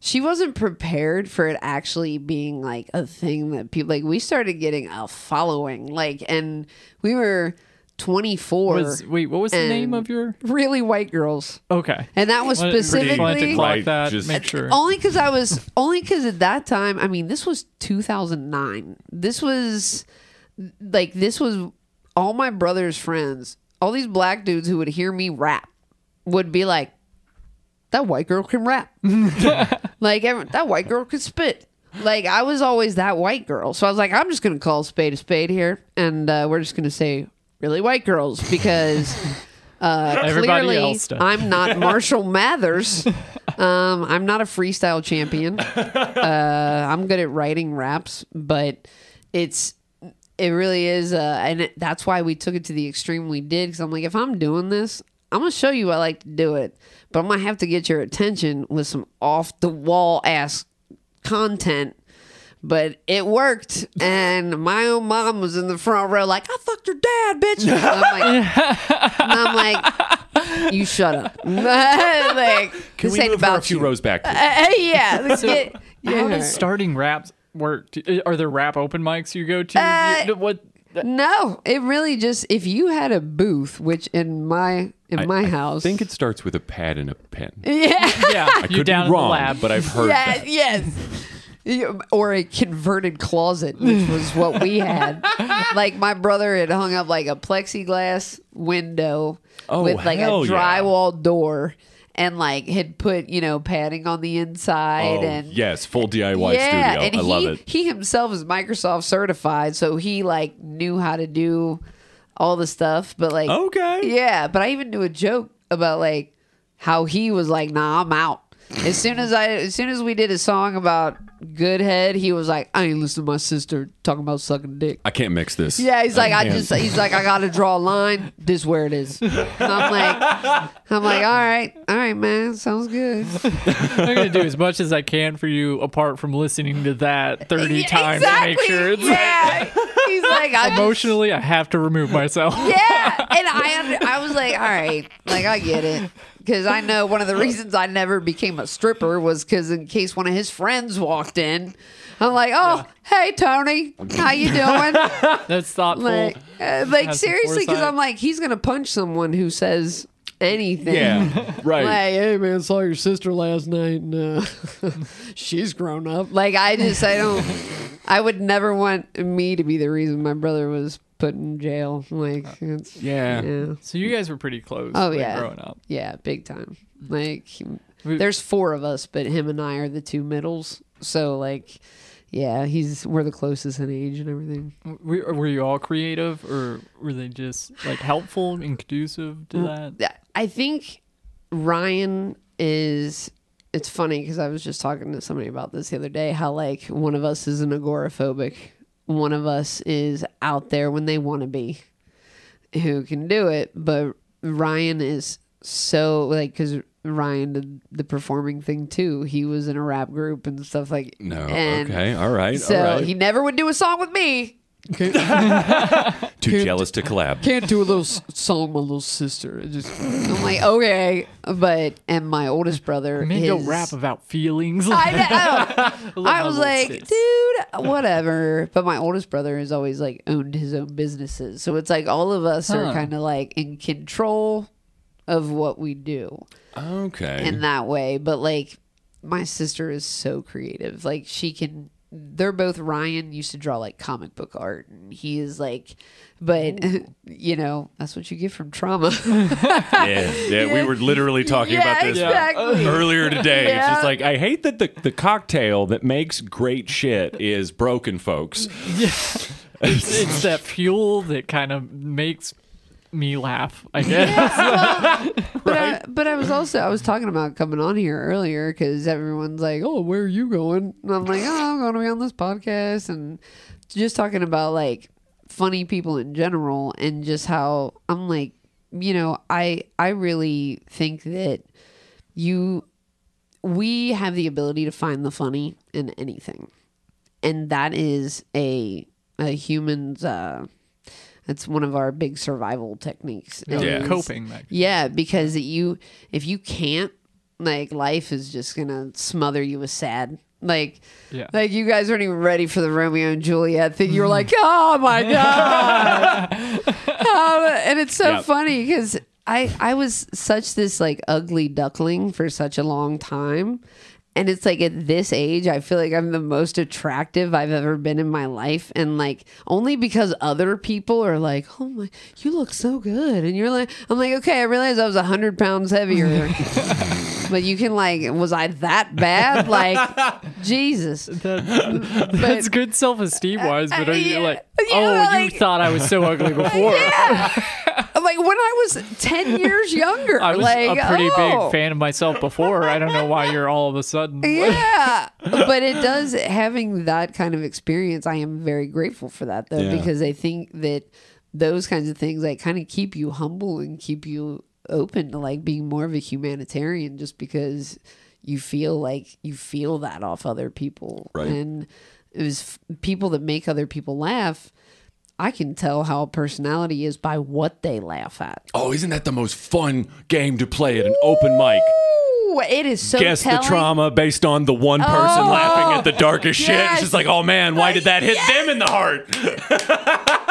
she wasn't prepared for it actually being like a thing that people like we started getting a following. Like and we were 24
Was wait, what was the name of your?
Really White Girls.
Okay.
And that was
Well, pretty
specifically
wanted to clock
Right,
that.
just-
make sure.
only because I was only because at that time. I mean, this was 2009. This was like this was all my brother's friends. All these black dudes who would hear me rap would be like, "That white girl can rap." [laughs] like every, that white girl could spit. Like I was always that white girl, so I was like, I'm just gonna call a spade a spade here, and uh, we're just gonna say really white girls because [laughs] uh,
Everybody
clearly
else does.
I'm not [laughs] Marshall Mathers. Um, I'm not a freestyle champion. [laughs] Uh, I'm good at writing raps, but it's it really is, uh, and it, that's why we took it to the extreme we did. Because I'm like, if I'm doing this, I'm gonna show you I like to do it, but I'm gonna have to get your attention with some off the wall ass content. But it worked, [laughs] and my own mom was in the front row, like, "I fucked your dad, bitch." And I'm like, and I'm like you shut up. [laughs] like,
Can
this
we
ain't
move her a
about
few
you.
rows back?
Uh, uh, yeah, [laughs] let's get,
How does starting raps work? Are there rap open mics you go to?
Uh,
You- what?
No, it really just if you had a booth, which in my in my house,
I think it starts with a pad and a pen.
yeah,
Yeah,
I
you
could
down
be wrong,
lab.
but I've heard
yeah,
that.
yes. Or a converted closet, which was what we [laughs] had. like my brother had hung up like a plexiglass window
Oh,
with like a
hell yeah.
drywall door. And like had put you know padding on the inside
Oh,
and
yes, full DIY
yeah,
studio.
and
I
he,
love it.
He himself is Microsoft certified, so he like knew how to do all the stuff. But like,
Okay.
yeah. But I even knew a joke about like how he was like, "Nah, I'm out." As soon as I, as soon as we did a song about good head, he was like, "I ain't listening to my sister talking about sucking dick."
I can't mix this.
Yeah, he's like, I
can't.
just, he's like, I got to draw a line. This where it is. And I'm like, I'm like, all right, all right, man, sounds good.
I'm gonna do as much as I can for you, apart from listening to that 30
Yeah,
times to make sure it's
yeah. He's like, I just,
emotionally. I have to remove myself.
yeah. And I, I was like, all right, like I get it. Because I know one of the reasons I never became a stripper was because in case one of his friends walked in, I'm like, oh, hey Tony, how you doing? [laughs]
That's thoughtful.
like, uh, like seriously, because. I'm like, he's gonna punch someone who says anything.
Yeah. [laughs] Right.
Like, hey man, saw your sister last night, and uh, [laughs] she's grown up. Like, I just, I don't, I would never want me to be the reason my brother was put in jail. Like, uh, it's,
Yeah.
yeah,
so you guys were pretty close.
Oh,
like,
yeah.
growing up.
yeah, big time. Mm. Like,
We-
there's four of us, but him and I are the two middles. So, like, yeah, he's we're the closest in age and everything.
Were, were you all creative, or were they just like helpful and conducive to mm, that?
Yeah, I think Ryan is. It's funny because I was just talking to somebody about this the other day. How like one of us is an agoraphobic, one of us is out there when they want to be, who can do it. But Ryan is so like because Ryan did the performing thing too. He was in a rap group and stuff like.
No.
and
okay. All right.
So
all right.
he never would do a song with me. [laughs]
Too jealous to collab.
can't do a little s- song with my little sister. It just I'm like, okay, but and my oldest brother,
Maybe go
his-
rap about feelings.
I know. [laughs] I was like,
sis.
dude, whatever. But my oldest brother has always like owned his own businesses, so it's like all of us are
Huh.
kind of like in control of what we do
Okay.
in that way. But like, my sister is so creative. Like, she can. They're both Ryan used to draw like comic book art, and he is like, but [laughs] you know that's what you get from trauma. [laughs]
yeah. Yeah. We were literally talking
yeah,
about this
exactly.
earlier today. It's just like I hate that the the cocktail that makes great shit is broken folks. [laughs]
it's, it's that fuel that kind of makes me laugh. I [laughs] guess. [laughs]
But I, but I was also I was talking about coming on here earlier because everyone's like, "Oh, where are you going?" And I'm like, "Oh, I'm going to be on this podcast," and just talking about like funny people in general and just how I'm like, you know, I I really think that you we have the ability to find the funny in anything, and that is a a human's. uh it's one of our big survival techniques.
Yeah.
is-
Coping mechanism.
yeah, because you if you can't, like life is just gonna smother you with sad. Like
Yeah.
like you guys weren't even ready for the Romeo and Juliet thing. You were like, [laughs] oh my [laughs] god. Um, and it's so
Yep.
funny because I I was such this like ugly duckling for such a long time. And it's like at this age, I feel like I'm the most attractive I've ever been in my life. And like, only because other people are like, oh my, you look so good. And you're like, I'm like, okay, I realized I was 100 pounds heavier. [laughs] but you can like, was I that bad? Like, [laughs] Jesus.
That, that's good self esteem wise, but are you
yeah.
like,
Yeah,
oh,
like-
you thought I was so ugly [laughs] before?
Like when I was 10 years younger.
I was
like,
a pretty
oh.
big fan of myself before. I don't know why you're all of a sudden.
yeah but it does having that kind of experience i am very grateful for that though
Yeah.
because i think that those kinds of things like kind of keep you humble and keep you open to like being more of a humanitarian just because you feel like you feel that off other people
Right.
and it was f- people that make other people laugh i can tell how a personality is by what they laugh at
Oh, isn't that the most fun game to play at an open mic?
It is so
Guess
telling.
the trauma based on the one person
Oh,
laughing at the darkest shit.
yes.
It's just like, oh man, why did that hit them in the heart? [laughs]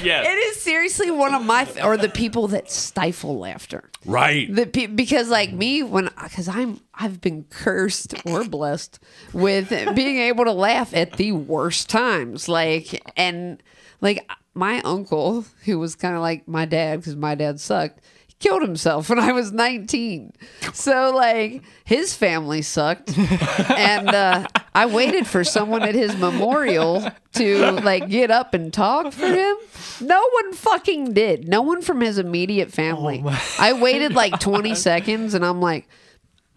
Yes.
It is seriously one of my or the people that stifle laughter.
Right.
The pe- because like me when because I'm I've been cursed or blessed with being able to laugh at the worst times. Like and like my uncle who was kind of like my dad because my dad sucked. Killed himself when I was 19. So, like, his family sucked. [laughs] And uh, I waited for someone at his memorial to, like, get up and talk for him. No one fucking did. No one from his immediate family. I waited like 20 [laughs] seconds and I'm like,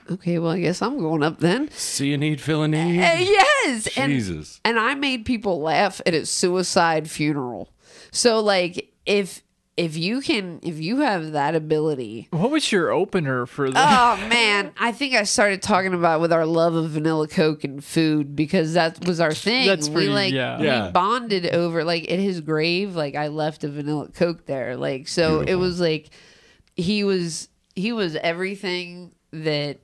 okay, well, I guess I'm going up then.
See a need, fill a need.
Uh, yes. And,
Jesus.
and I made people laugh at a suicide funeral. So, like, if. If you can, if you have that ability,
What was your opener for that?
oh man, I think I started talking about with our love of vanilla Coke and food because that was our thing.
That's
we
pretty-
like
yeah.
we
Yeah.
bonded over like at his grave. Like I left a vanilla Coke there. Like so, it was like he was he was everything that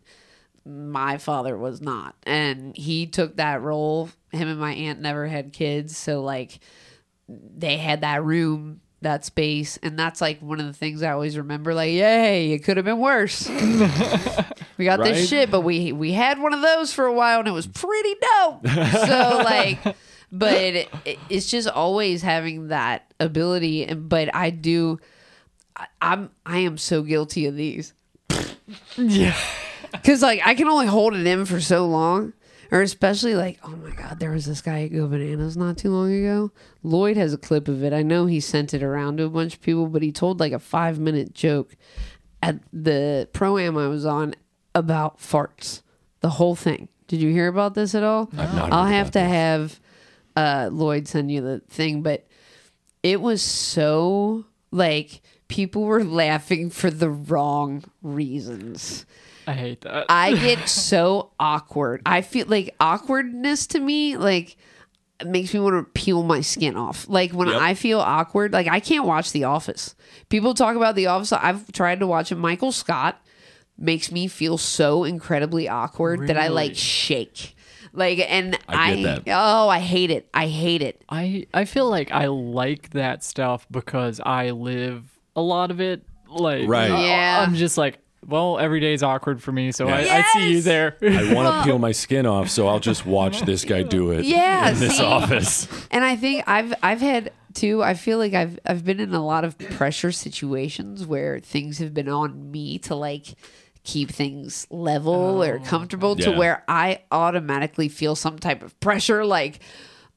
my father was not, and he took that role. Him and my aunt never had kids, so like they had that room that space. And that's like one of the things i always remember like yay it could have been worse. [laughs] We got
Right?
this shit but we we had one of those for a while and it was pretty dope. So like [laughs] but it, it's just always having that ability. And but i do I, i'm i am so guilty of these. [laughs]
Yeah.
Because like I can only hold it in for so long, or especially like, oh my god, there was this guy at Go Bananas not too long ago. Lloyd has a clip of it. I know he sent it around to a bunch of people, but he told like a five minute joke at the pro am I was on about farts. The whole thing. Did you hear about this at all?
I've not
I'll have to
this.
have uh, Lloyd send you the thing, but it was so like people were laughing for the wrong reasons.
I hate that.
I [laughs] get so awkward. I feel like awkwardness to me, like, makes me want to peel my skin off. Like when
Yep.
I feel awkward, like I can't watch The Office. People talk about The Office. I've tried to watch it. Michael Scott makes me feel so incredibly awkward that I like shake. Like and
I
I, oh I hate it. I hate it.
I I feel like I like that stuff because I live a lot of it. Like,
Right.
Yeah.
I'm just like, well, every day is awkward for me, so I,
Yes!
I see you there.
I want to [laughs] peel my skin off, so I'll just watch this guy do it.
Yeah,
in this
see?
office.
And I think I've I've had too. I feel like I've I've been in a lot of pressure situations where things have been on me to like keep things level or oh. comfortable to where I automatically feel some type of pressure like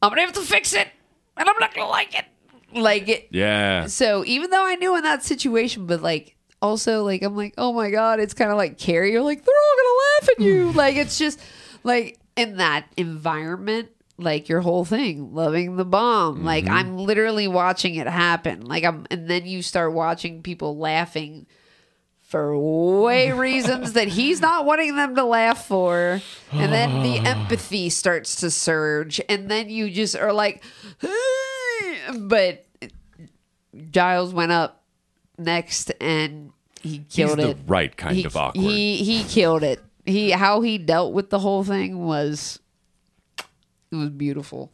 I'm gonna have to fix it and I'm not gonna like it. Like it
Yeah.
so even though I knew in that situation, but like also like I'm like, oh my god, it's kind of like Carrie. You're like they're all gonna laugh at you. [laughs] like it's just like in that environment, like your whole thing, loving the bomb. Like mm-hmm. I'm literally watching it happen. Like I'm, and then you start watching people laughing for way [laughs] reasons that he's not wanting them to laugh for. And then the [sighs] empathy starts to surge. And then you just are like, but Giles went up next and he
He's
killed
the
it.
right kind
he,
of awkward.
He he killed it. He how he dealt with the whole thing was it was beautiful.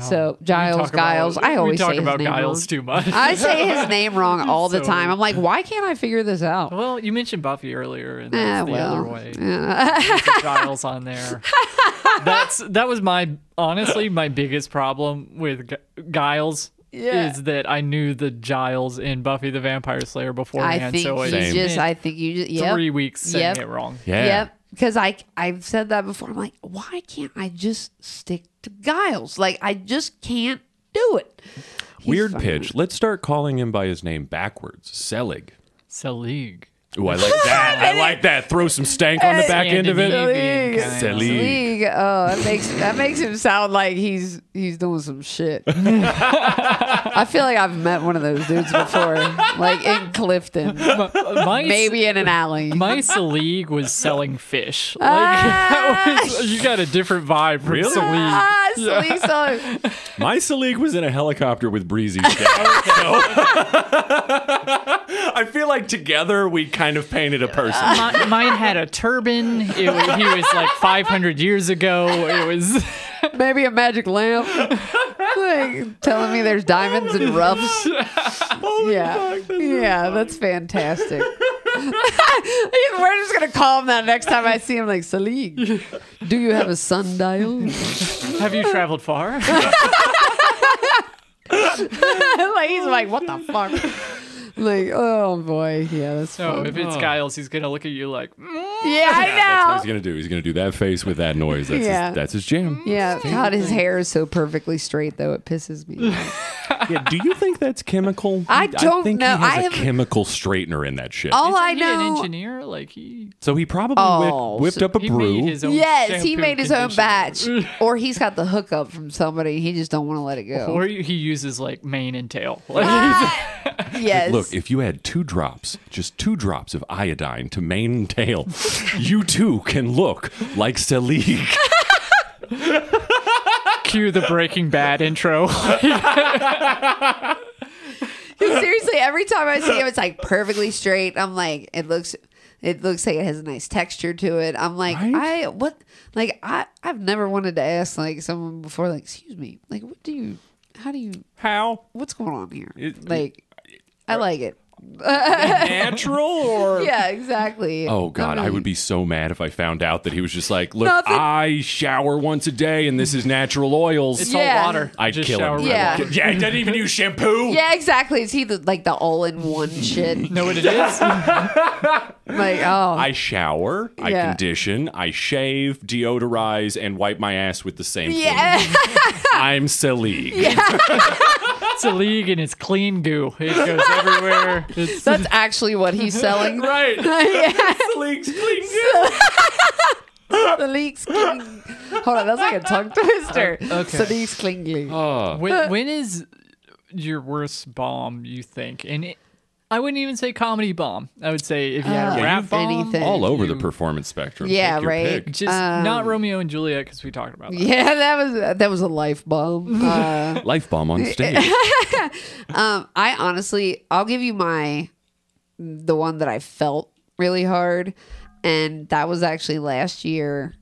so
We
Giles
about-
Giles, I always
talk
say
about
his name
Giles
wrong.
too much.
I say his [laughs] name wrong all the
So-
time. I'm like, why can't I figure this out?
well, you mentioned Buffy earlier, and
Eh,
that's the
well,
other way.
yeah.
Giles on there. [laughs] That's that was my honestly my biggest problem with G- Giles.
Yeah.
Is that I knew the Giles in Buffy the Vampire Slayer
I
beforehand,
think
so
you
Same.
just I think you just yep.
three weeks saying
Yep.
it wrong.
yeah.
Yep. Because I I've said that before. I'm like, why can't I just stick to Giles? Like I just can't do it. He's
Weird
fine.
pitch. Let's start calling him by his name backwards. Selig.
Selig.
Ooh, I like that. I like that. Throw some stank on the back end of it.
Scandinavian
Selig.
Oh, that makes that makes him sound like he's he's doing some shit. [laughs] I feel like I've met one of those dudes before, like in Clifton, [laughs]
My
maybe in an alley.
my Selig was selling fish. Like [laughs] that was, you got a different vibe from
Really?
Selig.
Ah, Selig song.
My Selig was in a helicopter with Breezy. So- I feel like together we kind of painted a person.
Mi- mine had a turban. It was, he was like 500 years ago. It was [laughs]
Maybe a magic lamp. like telling me there's diamonds and roughs. yeah, yeah, that's fantastic. [laughs] We're just gonna call him that next time I see him. Like Selig, do you have a sundial?
Have you traveled far? [laughs]
like he's like, what the fuck? Like, oh boy, yeah, that's
No,
fun.
if it's Giles, he's gonna look at you like, "Mm."
yeah, I
That's what
know.
he's gonna do. He's gonna do that face with that noise. That's
Yeah.
his, that's his jam.
Yeah, God, his hair is so perfectly straight though. It pisses me. [laughs] off. [laughs]
Yeah, do you think that's chemical?
I don't
think
know.
He has
I
a
have-
chemical straightener in that shit.
All
Isn't
I
he
know.
an engineer? Like he,
so he probably
Oh,
whipped, whipped
so
up a
he
brew.
made his own.
Yes, he
shampoo
made his own batch,
conditioner. [laughs]
or he's got the hookup from somebody. He just don't want to let it go.
Or he uses like mane and tail. [laughs] Ah! Like,
yes.
Look, if you add two drops, just two drops of iodine to mane and tail, you too can look like Selig.
Cue the Breaking Bad intro. [laughs]
seriously, every time I see him, it's like perfectly straight. I'm like, it looks, it looks like it has a nice texture to it. I'm like,
Right?
I what, like I, I've never wanted to ask like someone before, like, excuse me, like, what do you, how do you,
How?
what's going on here?
It-
like, I like it. [laughs]
Natural or?
Yeah, exactly.
Oh God, I
mean,
would be so mad if I found out that he was just like, look,
Nothing.
I shower once a day and this is natural oils.
It's
Yeah.
all water.
I'd
Just
kill
shower
him.
with
Yeah.
water.
yeah, he doesn't even use shampoo.
Yeah, exactly. Is he the, like the all-in-one shit? [laughs]
Know what it is? [laughs]
Like, oh,
I shower, I
Yeah.
condition, I shave, deodorize, and wipe my ass with the same
yeah.
fluid. I'm Selig.
It's a league and it's clean goo. It goes everywhere. It's
That's actually what he's selling. [laughs]
Right. [laughs]
yeah,
Selig's clean goo. [laughs]
the leaks cling. Hold on, that's like a tongue twister.
okay.
The leaks clingly.
Oh. Ah.
when, when is your worst bomb? You think? And it, I wouldn't even say comedy bomb. I would say if you had a rap bomb,
anything.
All over the performance spectrum.
Yeah,
Take your
right.
pick.
Just not Romeo and Juliet because we talked about that.
Yeah, [laughs] that was that was a life bomb. [laughs] Uh,
Life bomb on stage. [laughs]
um, I honestly, I'll give you my the one that I felt really hard, and that was actually last year,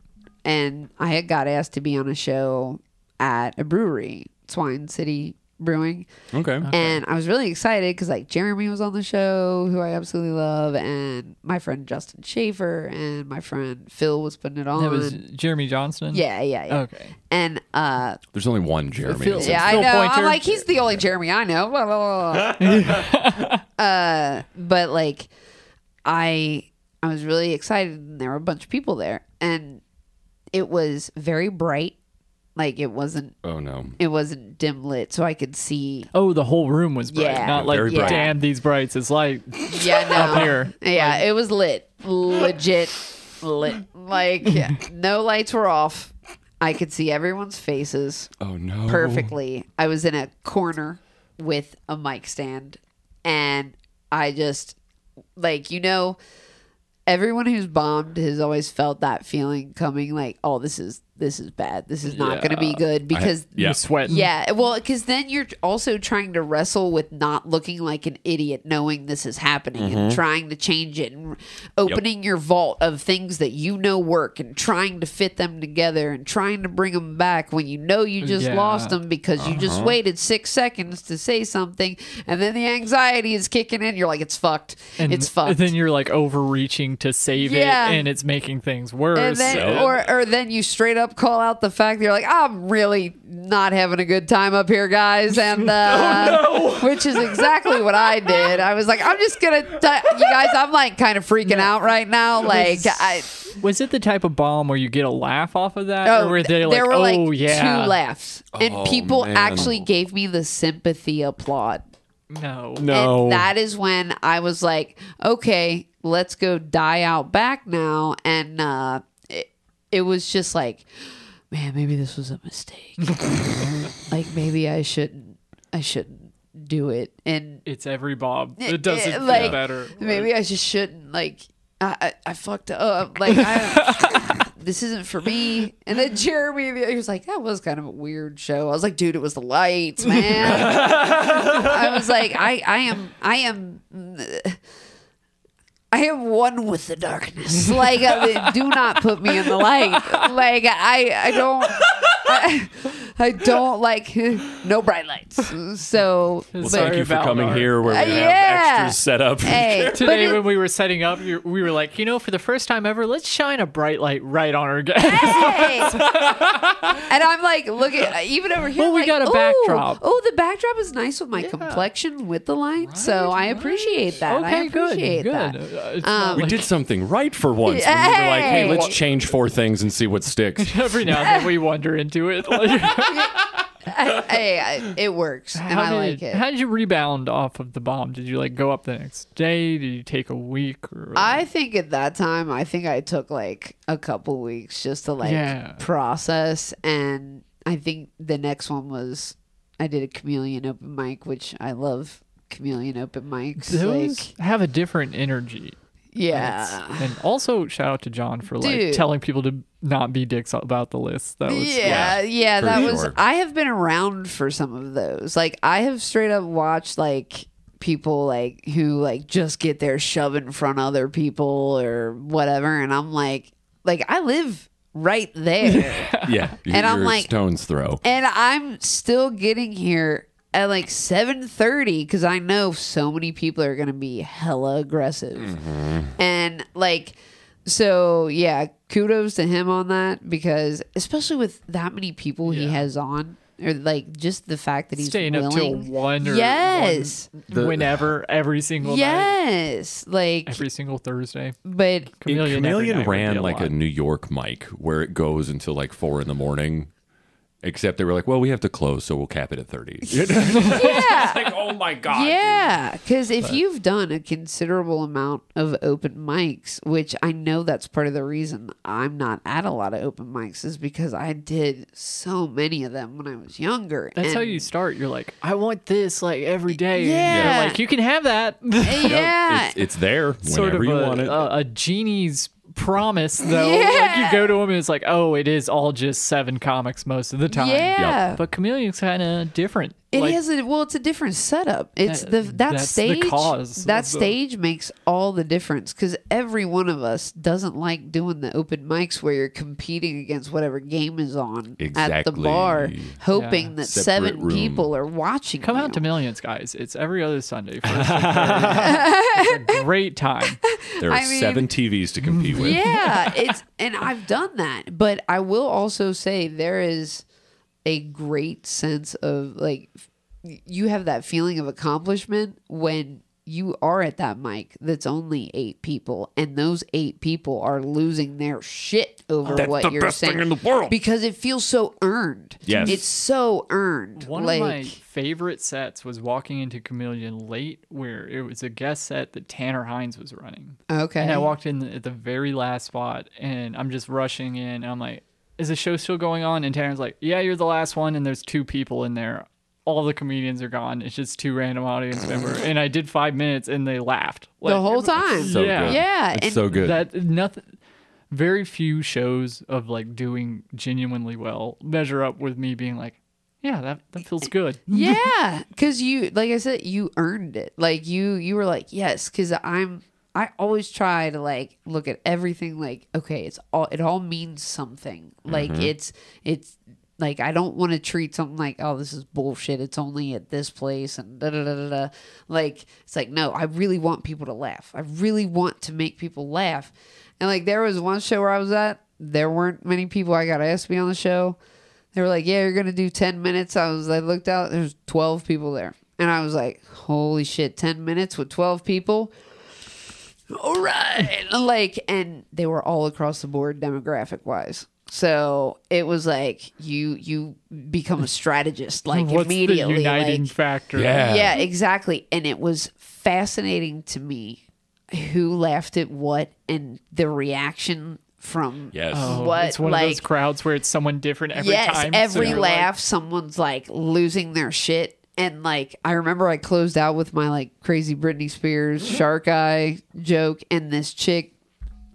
and I had got asked to be on a show at a brewery, Swine City Brewing,
Okay.
and I was really excited because like Jeremy was on the show, who I absolutely love, and my friend Justin Schaefer and my friend Phil was putting it on.
That was Jeremy Johnston.
yeah, yeah, yeah.
Okay.
And uh,
There's only one Jeremy.
Phil-
That's
yeah, I know.
Pointer.
I'm like, he's the only Jeremy I know. Blah, blah, blah, blah. [laughs] [laughs] uh, but like, I I was really excited, and there were a bunch of people there, and it was very bright. Like it wasn't
Oh no.
it wasn't dim lit, so I could see.
Oh, the whole room was bright.
Yeah.
Not like,
very bright.
damn, these brights It's light.
Yeah, [laughs] no.
Up here.
Yeah, it was lit, legit lit. Like yeah, [laughs] no lights were off. I could see everyone's faces.
Oh no.
perfectly. I was in a corner with a mic stand and I just like you know everyone who's bombed has always felt that feeling coming like oh this is this is bad. This is not going to be good because
Yeah.
You're sweating.
yeah, well, because then you're also trying to wrestle with not looking like an idiot, knowing this is happening,
Mm-hmm.
and trying to change it, and opening your vault of things that you know work, and trying to fit them together, and trying to bring them back when you know you just
Yeah.
lost them because you
Uh-huh.
just waited six seconds to say something, and then the anxiety is kicking in. You're like, it's fucked.
And
it's fucked.
And then you're like overreaching to save
Yeah.
it, and it's making things worse.
and then,
so-
or or then you straight up call out the fact that you're like, I'm really not having a good time up here, guys, and [laughs] uh, which is exactly what I did. I was like, I'm just gonna, t- you guys, I'm like kind of freaking out right now. Like, I
was it the type of bomb where you get a laugh off of that,
oh,
or were they like,
there were
oh
like
yeah,
two laughs, and
Oh,
people
man.
actually gave me the sympathy applaud.
no,
No.
And that is when I was like, okay, let's go die out back now. And uh, it, was just like, man, maybe this was a mistake. [laughs] like maybe I shouldn't, I shouldn't do it. And
it's every
Bob.
It doesn't feel
like,
better.
maybe I just shouldn't. Like I, I, I fucked up. Like I. [laughs] This isn't for me. And then Jeremy, he was like, "That was kind of a weird show." I was like, "Dude, it was the lights, man." [laughs] I was like, "I, I am, I am." I am one with the darkness. [laughs] Like, uh, do not put me in the light. Like, I, I don't, I, I don't like no bright lights. So,
Well, thank you for coming
our-
here where we
Uh,
have
yeah.
extras set up.
hey, [laughs]
Today,
it-
when we were setting up, we were like, you know, for the first time ever, let's shine a bright light right on our guest.
Hey! [laughs] and I'm like, look at even over here.
Well,
I'm
we
like,
got a
"Ooh,
backdrop."
Oh, the backdrop is nice with my complexion with the light. so I appreciate that. I
okay, good,
appreciate
good.
that.
Uh, it's um, not
We
like-
did something right for once. when we were like, hey,
Hey.
let's change four things and see what sticks. [laughs]
every now and then we wander into it.
Hey, [laughs] I, it works, and
how
I
did,
like it.
How did you rebound off of the bomb? Did you like go up the next day? Did you take a week? Or
I think at that time, I think I took like a couple weeks just to like
Yeah.
process, and I think the next one was I did a chameleon open mic, which I love chameleon open mics.
those
like,
have a different energy.
yeah,
And also shout out to John for like
Dude.
telling people to not be dicks about the list. That was
yeah, yeah,
for
that was. I have been around for some of those. Like I have straight up watched like people like who like just get their shove in front of other people or whatever, and I'm like, like I live right there.
Yeah. [laughs]
And I'm
you're a
like-
stone's throw.
and I'm still getting here at like 7:30 cuz I know so many people are going to be hella aggressive. Mm-hmm. And like so yeah, kudos to him on that because especially with that many people he has on or like just the fact that he's
staying up till one or
Yes.
one- whenever every single night,
Yes. Like
every single Thursday.
but
Chameleon,
Chameleon
night would be
ran
a
like
lot.
a New York mic where it goes until like four in the morning. Except they were like, well, we have to close, so we'll cap it at 30. [laughs]
yeah. [laughs] [laughs]
like, oh my God.
Yeah, because if you've done a considerable amount of open mics, which I know that's part of the reason I'm not at a lot of open mics, is because I did so many of them when I was younger.
That's how you start. You're like, I want this like every day. And
Yeah.
they're like you can have that.
Yeah,
It's, it's there
sort
whenever
of
you
a,
want it.
a, a genie's promise [laughs] though. Like
Yeah.
you go to him and it's like, oh, it is all just seven comics most of the time.
yeah.
But Chameleon's kind of different.
It
like,
has a well, it's a different setup. It's
That-
the that
that's the
stage.
cause
that
of the-
stage makes all the difference because every one of us doesn't like doing the open mics where you're competing against whatever game is on at the bar, hoping
Yeah.
that
Separate
seven
room.
people are watching.
Come
you.
out to Millions, guys. It's every other Sunday. First [laughs] and it's a great time. [laughs]
there are
I mean-
seven TVs to compete with.
yeah, it's and I've done that, but I will also say there is a great sense of like you have that feeling of accomplishment when you are at that mic that's only eight people and those eight people are losing their shit over what you're saying in
the world.
because it feels so earned
Yes.
it's so earned
One
like
of my favorite sets was walking into Chameleon late, where it was a guest set that Tanner Hines was running.
okay
And I walked in at the very last spot, and I'm just rushing in. And I'm like, "Is the show still going on?" And Tanner's like, "Yeah, you're the last one, and there's two people in there. All the comedians are gone. It's just two random audience members." And I did five minutes, and they laughed
the whole time
So
Yeah.
good.
Yeah,
It's
and
so good.
That nothing. Very few shows of like doing genuinely well measure up with me being like, "Yeah, that that feels good." [laughs]
yeah [laughs] because you like i said you earned it like you you were like yes because i'm i always try to like look at everything like okay it's all it all means something. Like mm-hmm. it's it's like i don't want to treat something like oh this is bullshit it's only at this place and da da da da da. Like it's like no i really want people to laugh. I really want to make people laugh. And like there was one show where i was at there weren't many people. I got asked to be on the show. They were like, "Yeah, you're gonna do ten minutes." I was, I looked out. There's twelve people there, and I was like, "Holy shit, ten minutes with twelve people." All right, like, and they were all across the board, demographic wise. So it was like you you become a strategist like
What's
immediately.
the uniting
like,
factor?
Yeah.
yeah, exactly. And it was fascinating to me who laughed at what and the reaction from
Yes.
Oh,
what
it's one
like
of those crowds where it's someone different every
yes,
time. so
every
you're like,
laugh, someone's like losing their shit. And like, I remember I closed out with my like crazy Britney Spears shark eye joke, and this chick,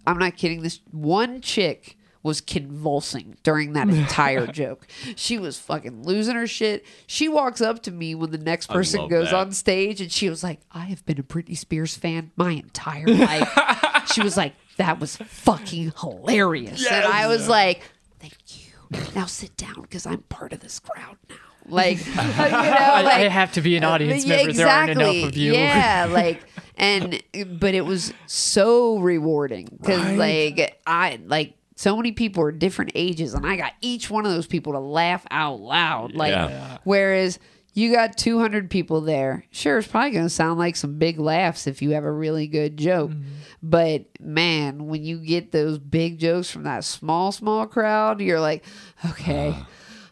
I'm not kidding, this one chick was convulsing during that [laughs] entire joke. She was fucking losing her shit. She walks up to me when the next person goes
that.
on stage, and she was like, I have been a Britney Spears fan my entire life. [laughs] she was like, that was fucking hilarious. And I was like, thank you. now sit down because I'm part of this crowd now. Like, [laughs] you know, [laughs]
I,
like
I have to be an audience
yeah,
member. There aren't enough of you.
Yeah, [laughs] like and but it was so rewarding because
Right.
like I like so many people are different ages and I got each one of those people to laugh out loud. Like
Yeah.
whereas you got 200 people there. Sure, it's probably going to sound like some big laughs if you have a really good joke.
Mm-hmm.
But man, when you get those big jokes from that small, small crowd, you're like, okay,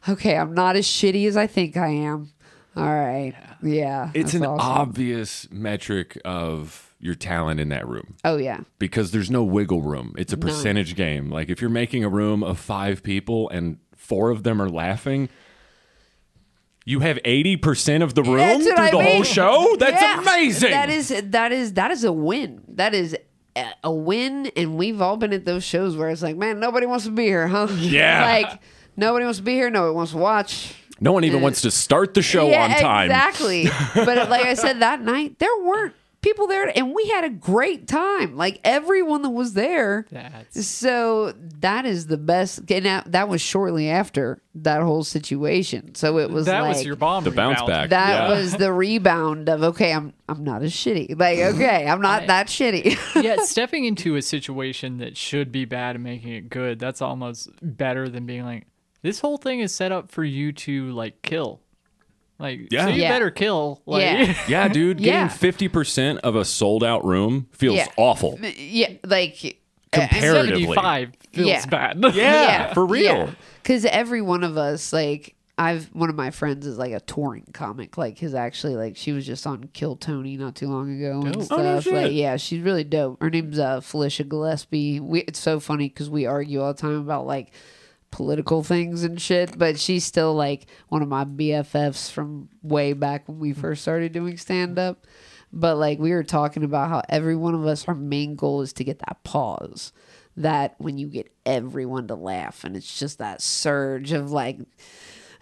okay, I'm not as shitty as I think I am. All right. Yeah.
It's an
awesome.
obvious metric of your talent in that room
Oh, yeah.
because there's no wiggle room. It's a percentage game. Like if you're making a room of five people and four of them are laughing, you have 80% of the room
That's
through
what I
the
mean.
whole show? That's
Yeah.
amazing.
That is that is that is a win. That is a- a win, and we've all been at those shows where it's like, man, nobody wants to be here, huh? [laughs]
Yeah.
like nobody wants to be here. Nobody wants to watch.
no one even wants to start the show
yeah,
on time.
exactly. [laughs] but like I said that night, there weren't people there, and we had a great time. Like everyone that was there.
That's
So that is the best. And that, that was shortly after that whole situation. So it was
that
like,
was your bomb.
The bounce back.
that
Yeah.
was the rebound of okay, I'm I'm not as shitty. Like [laughs] okay, I'm not
I-
that shitty. [laughs]
yeah, stepping into a situation that should be bad and making it good, that's almost better than being like, this whole thing is set up for you to like kill. Like,
Yeah.
so you
Yeah.
better kill. Like,
Yeah. [laughs]
yeah, dude,
Yeah.
getting 50% of a sold out room feels
Yeah.
awful.
yeah, like
Comparatively.
75 feels
Yeah.
bad.
Yeah, [laughs] for real.
Because every one of us, like, I've one of my friends is like a touring comic. Like, his actually, like, she was just on Kill Tony not too long ago and
Dope.
stuff.
Oh, no
like, yeah, she's really dope. Her name's uh, Felicia Gillespie. We, it's so funny because we argue all the time about like political things and shit, but she's still like one of my BFFs from way back when we first started doing stand up. But like we were talking about how every one of us, our main goal is to get that pause. That when you get everyone to laugh, and it's just that surge of like,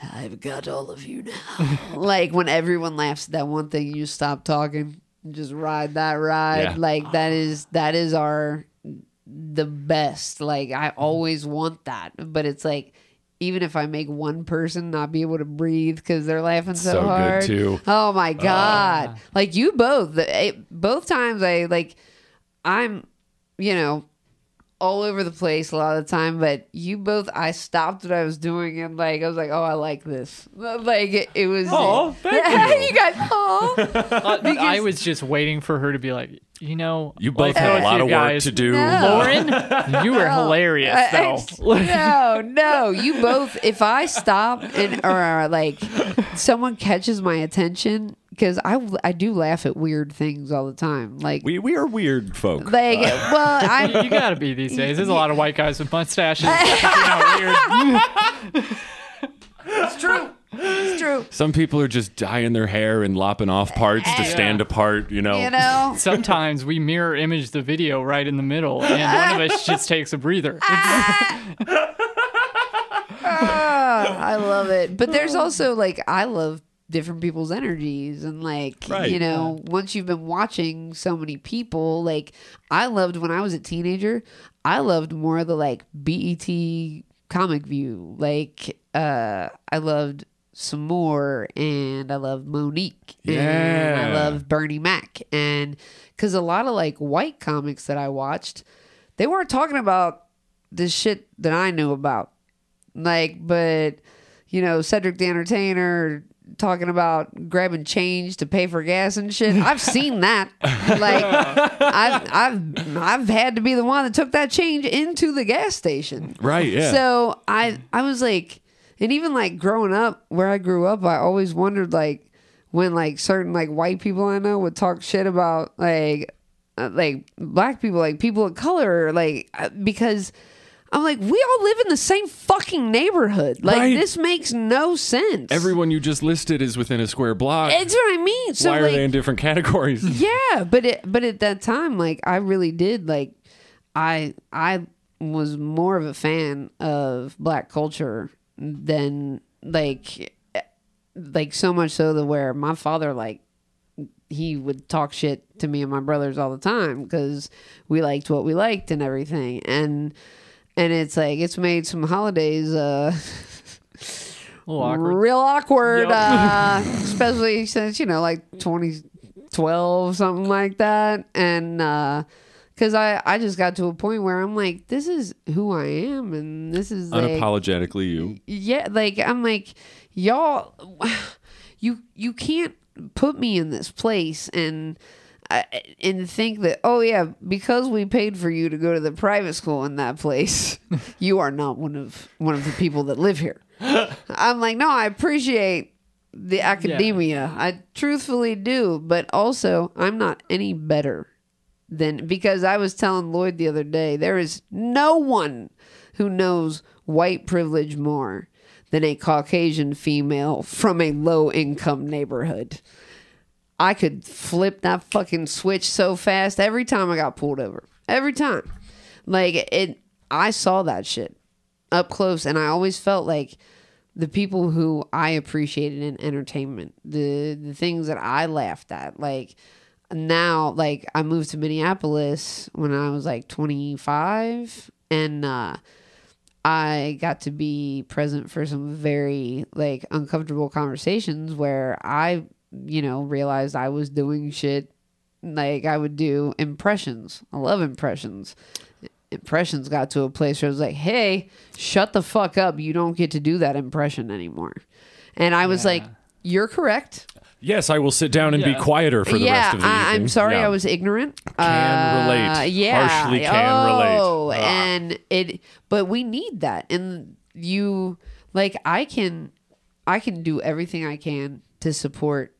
I've got all of you now. [laughs] like when everyone laughs at that one thing, you stop talking, and just ride that ride.
Yeah.
Like that is that is our the best. Like I always want that, but it's like even if I make one person not be able to breathe because they're laughing so,
So good,
hard.
too.
Oh my god! like you both, it, both times I like, I'm, you know, all over the place a lot of the time. But you both, I stopped what I was doing and like I was like, oh, I like this. [laughs] Like it, it was.
Aw, [laughs] thank you.
you guys, oh,
Uh, I was just waiting for her to be like, you know,
You both
like
had a lot
you
of work to do.
No.
Lauren, [laughs] you were hilarious
I-
though.
I- no, no. You both. If I stop and or uh, like someone catches my attention because I I do laugh at weird things all the time. Like
We, we are weird folk.
like uh, well I
you gotta be these days. There's a lot of white guys with mustaches. [laughs] You're not weird. [laughs]
it's true. It's true.
Some people are just dyeing their hair and lopping off parts to stand apart, you know.
You know. [laughs]
Sometimes we mirror image the video right in the middle, and one of us just takes a breather. It's-
Ah, I love it. But there's also like I love different people's energies and like
Right.
you know once you've been watching so many people like I loved when I was a teenager I loved more of the like BET comic view like uh I loved some more and I love Mo'Nique and I love Bernie Mac and because a lot of like white comics that I watched they weren't talking about the shit that I knew about like, but you know, Cedric the Entertainer talking about grabbing change to pay for gas and shit. I've [laughs] seen that. Like, [laughs] I've I've I've had to be the one that took that change into the gas station.
Right, yeah.
So I I was like, and even like growing up where I grew up, I always wondered like when like certain like white people I know would talk shit about like uh, like black people, like people of color, like uh, because I'm like we all live in the same fucking neighborhood. Like
Right.
this makes no sense.
Everyone you just listed is within a square block.
It's what I mean. So
Why are
like,
they in different categories? [laughs]
yeah, but it but at that time, like I really did like I I was more of a fan of black culture than like like so much so that where my father like he would talk shit to me and my brothers all the time because we liked what we liked and everything and and it's like it's made some holidays uh
awkward.
real awkward,
Yep.
uh, [laughs] especially since you know, like 2012, something like that, and because I I just got to a point where I'm like, this is who I am, and this is like,
Unapologetically, you.
yeah, like I'm like, y'all, [sighs] you you can't put me in this place and. I and think that oh yeah because we paid for you to go to the private school in that place [laughs] you are not one of one of the people that live here [laughs] i'm like no i appreciate the academia i truthfully do but also i'm not any better than because i was telling lloyd the other day there is no one who knows white privilege more than a caucasian female from a low income neighborhood I could flip that fucking switch so fast every time I got pulled over. Every time. Like it I saw that shit up close and I always felt like the people who I appreciated in entertainment, the the things that I laughed at, like now like I moved to Minneapolis when I was like 25 and uh I got to be present for some very like uncomfortable conversations where I, you know, realized I was doing shit like I would do impressions. I love impressions. Impressions got to a place where I was like, "Hey, shut the fuck up. You don't get to do that impression anymore." And I was
Yeah.
like, "You're correct."
Yes, I will sit down and be quieter for the
yeah,
rest of the
I,
evening.
I'm sorry
Yeah.
I was ignorant.
Can relate.
Uh, Yeah,
Harshly can relate.
oh,
Ah.
and it, but we need that, and you like I can, I can do everything I can to support,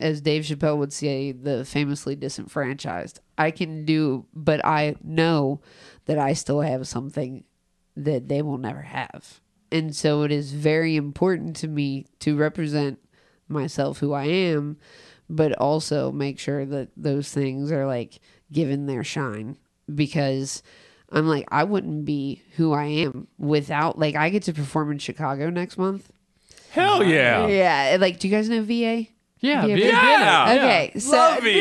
as Dave Chappelle would say, the famously disenfranchised. I can do, but I know that I still have something that they will never have. And so it is very important to me to represent myself who I am, but also make sure that those things are like given their shine because I'm like, I wouldn't be who I am without, like, I get to perform in Chicago next month.
Hell yeah.
Yeah. Like, do you guys know VA?
Yeah,
Yeah.
VA
Yeah.
Bennett.
Okay. So,
Love VA.
dude,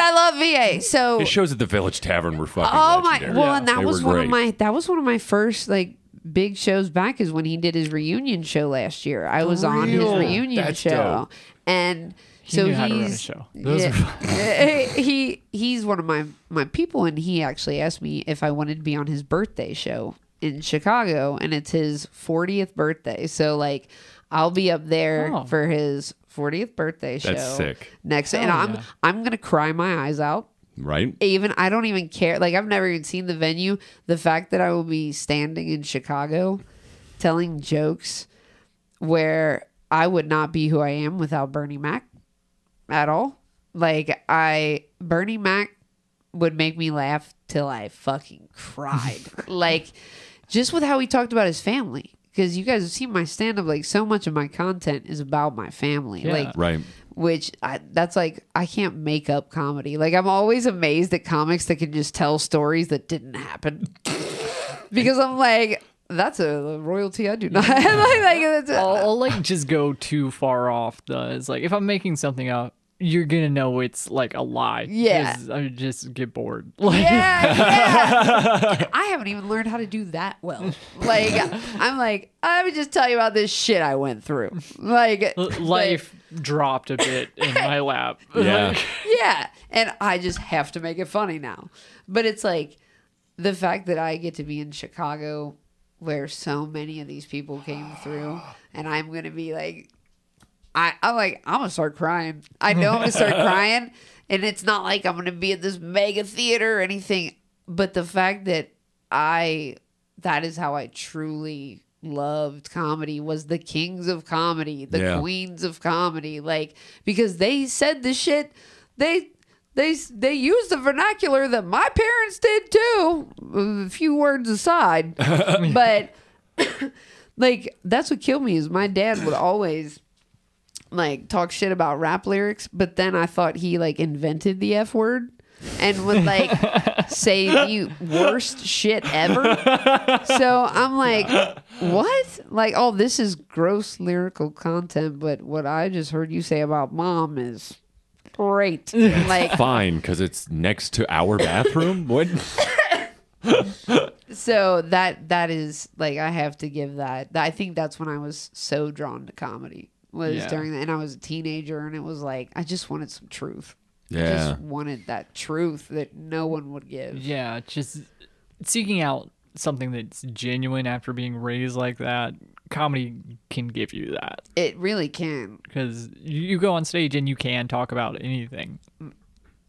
I love VA. So,
His shows at the Village Tavern were fucking
Oh my!
legendary.
Well, and that
They
was one
great.
of my that was one of my first like big shows back is when he did his reunion show last year. I was on his
real?
reunion
That's
show,
dope.
and
He
so
knew how to run a
he's
show. Those are [laughs]
yeah, he he's one of my my people, and he actually asked me if I wanted to be on his birthday show in Chicago, and it's his 40th birthday. So like, I'll be up there
Oh.
for his 40th birthday show.
That's sick.
Next, and
Hell
I'm
yeah.
I'm gonna cry my eyes out
Right?
even I don't even care. Like I've never even seen the venue. The fact that I will be standing in Chicago telling jokes where I would not be who I am without Bernie Mac at all. Like I Bernie Mac would make me laugh till I fucking cried. [laughs] like just with how he talked about his family. Because you guys have seen my stand up, like so much of my content is about my family.
Yeah.
Like
Right.
Which I, that's like I can't make up comedy. Like I'm always amazed at comics that can just tell stories that didn't happen. [laughs] because I'm like, that's a royalty I do not. [laughs] like, like,
I'll, I'll like just go too far off. The it's like if I'm making something up, you're gonna know it's like a lie.
Yeah.
'cause I just get bored. Like
yeah, yeah. [laughs] I haven't even learned how to do that well. Like I'm like, I would just tell you about this shit I went through. Like
l- life dropped a bit in my [laughs] lap.
Yeah. [laughs]
Like,
yeah and i just have to make it funny now but it's like the fact that i get to be in chicago where so many of these people came through and i'm gonna be like i i'm like i'm gonna start crying i know i'm gonna start [laughs] crying and it's not like i'm gonna be at this mega theater or anything but the fact that i that is how i truly loved comedy was the kings of comedy the
Yeah.
queens of comedy like because they said the shit they they they used the vernacular that my parents did too a few words aside [laughs] but [coughs] like that's what killed me is my dad would always like talk shit about rap lyrics but then i thought he like invented the f word and would like [laughs] say the worst shit ever so i'm like what like oh this is gross lyrical content but what i just heard you say about mom is great [laughs] like
Fine, because it's next to our bathroom. What? [laughs]
so that that is like I have to give that. I think that's when I was so drawn to comedy was
Yeah.
during that, and I was a teenager, and it was like I just wanted some truth. I
Yeah.
just wanted that truth that no one would give.
Yeah, just seeking out something that's genuine after being raised like that. Comedy can give you that
It really can.
because you you go on stage and you can talk about anything.